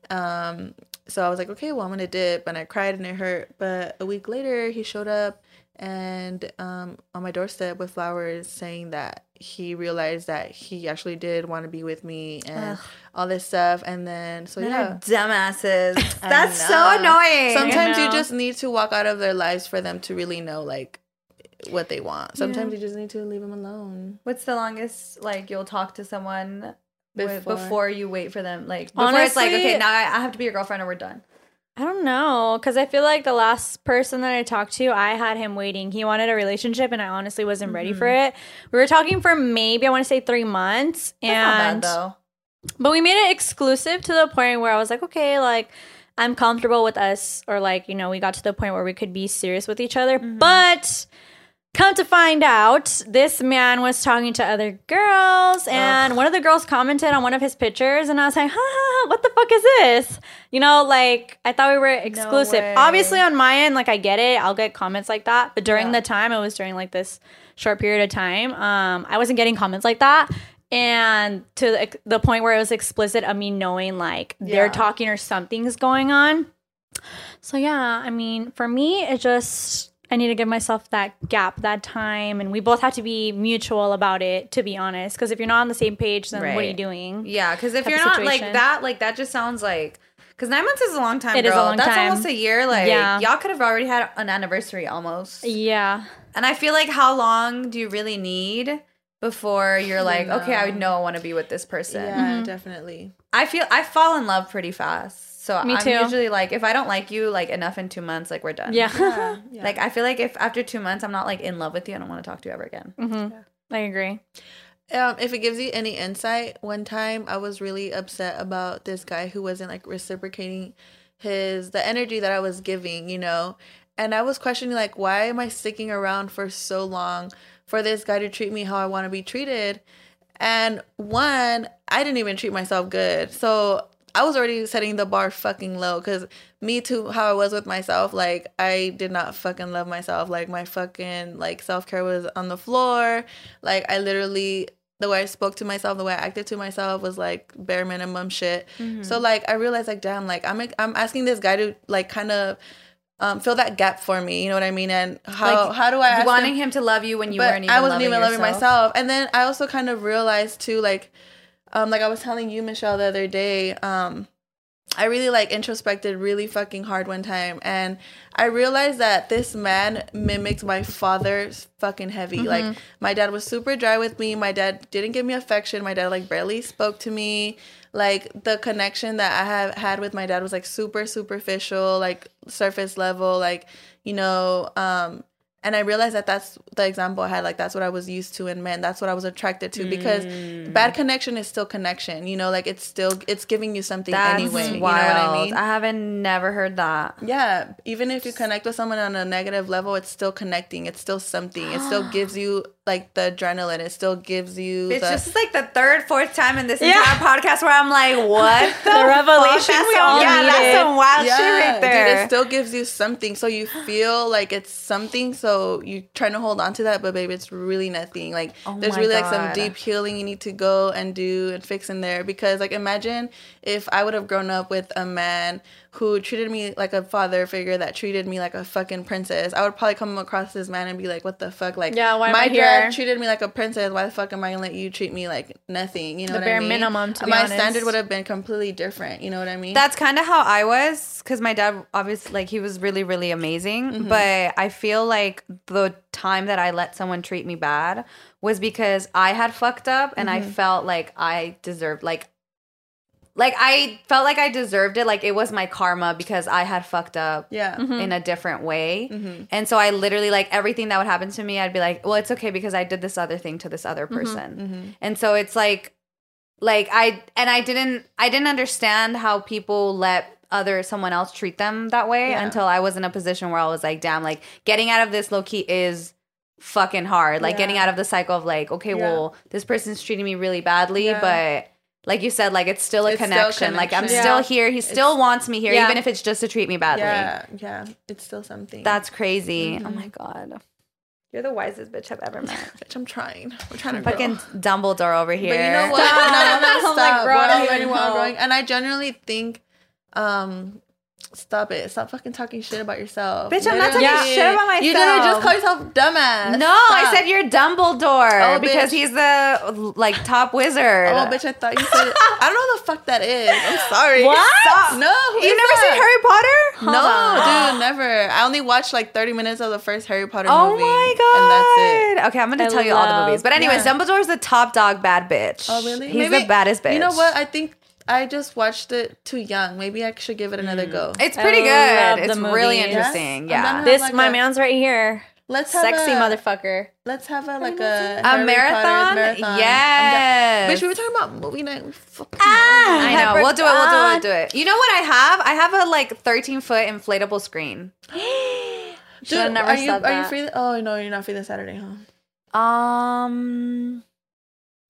Um, so I was like, okay, well I'm gonna dip. And I cried and it hurt. But a week later, he showed up and um, on my doorstep with flowers, saying that he realized that he actually did want to be with me and all this stuff. And then so Men yeah. dumbasses. That's so annoying. Sometimes you just need to walk out of their lives for them to really know like what they want. Sometimes you just need to leave them alone. What's the longest like you'll talk to someone before, Before. before you wait for them? Like before it's like, okay, now I, I have to be your girlfriend or we're done. I don't know, because I feel like the last person that I talked to, I had him waiting. He wanted a relationship, and I honestly wasn't ready for it. We were talking for maybe I want to say three months, and bad though. but we made it exclusive to the point where I was like, okay, like I'm comfortable with us, or like you know, we got to the point where we could be serious with each other. But come to find out, this man was talking to other girls, and one of the girls commented on one of his pictures, and I was like, ha, ha, ha, what the fuck is this? You know, like I thought we were exclusive. way. Obviously, on my end, like I get it, I'll get comments like that, but during Yeah. the time, it was during like this short period of time, um, I wasn't getting comments like that. And to the, the point where it was explicit of me knowing like they're talking or something's going on. So yeah, I mean, for me, it just I need to give myself that gap, that time, and we both have to be mutual about it. To be honest, because if you're not on the same page, then what are you doing? Yeah, because if you're not like that, like that just sounds like because nine months is a long time. It is a girl. long That's time. almost a year. Like Yeah. y'all could have already had an anniversary almost. Yeah, And I feel like how long do you really need before you're like, okay, I know I want to be with this person. Yeah, mm-hmm. definitely. I feel I fall in love pretty fast. So Me I'm too. usually like, if I don't like you like enough in two months, like we're done. yeah, Yeah, yeah. Like I feel like if after two months I'm not like in love with you, I don't want to talk to you ever again. hmm I agree. Um, if it gives you any insight, one time I was really upset about this guy who wasn't like reciprocating his the energy that I was giving, you know. And I was questioning like why am I sticking around for so long for this guy to treat me how I want to be treated? And one, I didn't even treat myself good. So I was already setting the bar fucking low because me too, how I was with myself, like I did not fucking love myself. Like my fucking like self care was on the floor. Like I literally the way I spoke to myself, the way I acted to myself was like bare minimum shit. So like I realized like damn, like I'm I'm asking this guy to like kind of um, fill that gap for me. You know what I mean? And how Like, how do I ask Wanting him- him to love you when you but weren't even I wasn't loving even loving myself. And then I also kind of realized too, like, um, like I was telling you, Michelle, the other day, um, I really like introspected really fucking hard one time, and I realized that this man mimicked my father's fucking heavy. Like my dad was super dry with me. My dad didn't give me affection. My dad like barely spoke to me. Like the connection that I have had with my dad was like super superficial, like surface level. Like you know, um, and I realized that that's the example I had. Like that's what I was used to in men. That's what I was attracted to because Mm. bad connection is still connection. You know, like it's still it's giving you something That's anyway. wild. You know what I mean? I haven't never heard that. Yeah, even if you connect with someone on a negative level, it's still connecting. It's still something. It still gives you like the adrenaline. It still gives you It's the just like the third, fourth time in this Yeah. entire podcast where I'm like, what the, The revelation fuck? we That's all yeah, needed. that's some wild yeah, shit right there. Dude, it still gives you something. So you feel like it's something. So you trying to hold on to that, but baby, it's really nothing. Like Oh there's really like some deep healing you need to go and do and fix in there. Because like imagine if I would have grown up with a man who treated me like a father figure that treated me like a fucking princess. I would probably come across this man and be like, what the fuck? Like Yeah, why am my dad treated me like a princess. Why the fuck am I gonna let you treat me like nothing? You know The what bare I mean? minimum, to be my honest. standard would have been completely different. You know what I mean? That's kind of how I was because my dad, obviously, like he was really, really amazing. Mm-hmm. But I feel like the time that I let someone treat me bad was because I had fucked up and Mm-hmm. I felt like I deserved, like, like I felt like I deserved it. Like it was my karma because I had fucked up. yeah. Mm-hmm. in a different way. Mm-hmm. And so I literally like everything that would happen to me, I'd be like, well, it's okay because I did this other thing to this other mm-hmm. person. And so it's like like I and I didn't I didn't understand how people let other someone else treat them that way Yeah. until I was in a position where I was like, damn, like getting out of this low key is fucking hard. Like getting out of the cycle of like, okay, Yeah. well, this person's treating me really badly, Yeah. but like you said, like it's still a It's still connection. Like I'm connection. still Yeah. here. He still wants me here, Yeah. even if it's just to treat me badly. Yeah, yeah, it's still something. That's crazy. Oh Mhm. my god. You're the wisest bitch I've ever met. Bitch, I'm trying. We're trying to Fucking grow. Dumbledore over here. But you know what? No, no, no, I'm like, stop. bro, We're don't all even learning, we're all know. growing. And I genuinely think, um, stop it. Stop fucking talking shit about yourself. Bitch, I'm not talking Literally. shit about myself. You literally just call yourself dumbass. No, I said you're Dumbledore Oh, because bitch. he's the like top wizard. Oh, bitch, I thought you said. I don't know the fuck that is. I'm sorry. What? Stop. No, You've never seen Harry Potter? No, on. dude, never. I only watched like 30 minutes of the first Harry Potter Oh movie. my god! And that's it. Okay, I'm gonna I tell you all the movies. But anyways, Yeah. Dumbledore's the top dog bad bitch. Oh, really? He's Maybe- the baddest bitch. You know what? I think I just watched it too young. Maybe I should give it another go. It's I pretty love good. the It's really movie. interesting. Yes? I'm Yeah. down This Like my a- man's right here. Let's have Sexy a, motherfucker. Let's have a like a, A Harry marathon? Potter marathon. I'm Yes. down- Bitch, we were talking about movie night. We fucking Ah! I know. I We'll do it. We'll do it. We'll do it. You know what I have? I have a like 13 foot inflatable screen. Should have Dude, never are you said are you that. free? th- Oh no, you're not free this Saturday, huh? Um,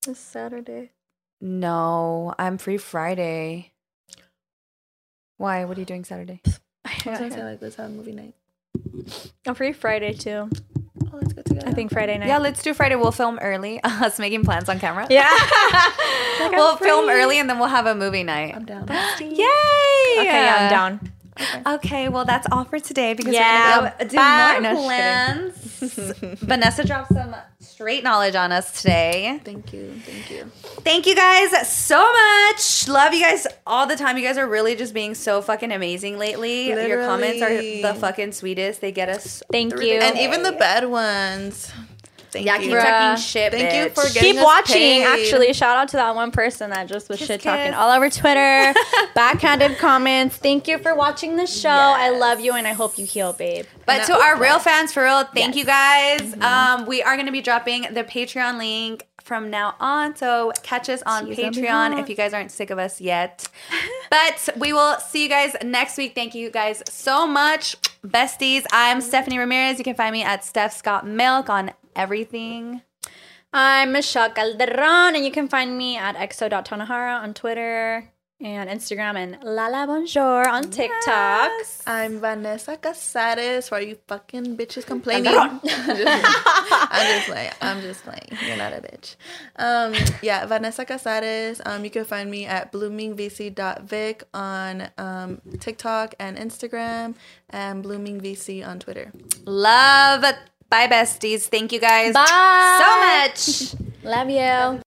This Saturday. No, I'm free Friday. Why? What are you doing Saturday? I was gonna say like let's have a movie night. I'm free Friday too. Oh, let's get together. I think Friday night. Yeah, let's do Friday. We'll film early. Us making plans on camera. Yeah. we'll film early and then we'll have a movie night. I'm down. Yay! Okay, yeah, I'm uh, down. Okay, well that's all for today because Yeah, we're gonna go do bye. more No, plans. Vanessa dropped some straight knowledge on us today. Thank you, thank you. Thank you guys so much. Love you guys all the time. You guys are really just being so fucking amazing lately. Your comments are the fucking sweetest. They get us. Thank you. the And even the bad ones. Thank yeah, you. keep Bruh. talking shit. Thank you bitch. for getting Keep us watching. paid. Actually, shout out to that one person that just was Kiss, shit talking kiss. all over Twitter, backhanded comments. Thank you for watching the show. I love you, and I hope you heal, babe. But And to our real fans, for real, thank Yes. you guys. Um, we are going to be dropping the Patreon link from now on. So catch us on She's Patreon if you guys aren't sick of us yet. but we will see you guys next week. Thank you guys so much, besties. I'm Stephanie Ramirez. You can find me at Steph's Got Milk on everything. I'm Michelle Calderon, and you can find me at xo.tanahara on Twitter and Instagram, and Lala Bonjour on TikTok. I'm Vanessa Cazarez. Why are you fucking bitches complaining? I'm just, I'm just playing. I'm just playing. You're not a bitch. Um, yeah, Vanessa Cazarez. Um, you can find me at bloomingvc.vic on um, TikTok and Instagram, and bloomingvc on Twitter. Love. Bye, besties. Thank you guys Bye. so much. Love you.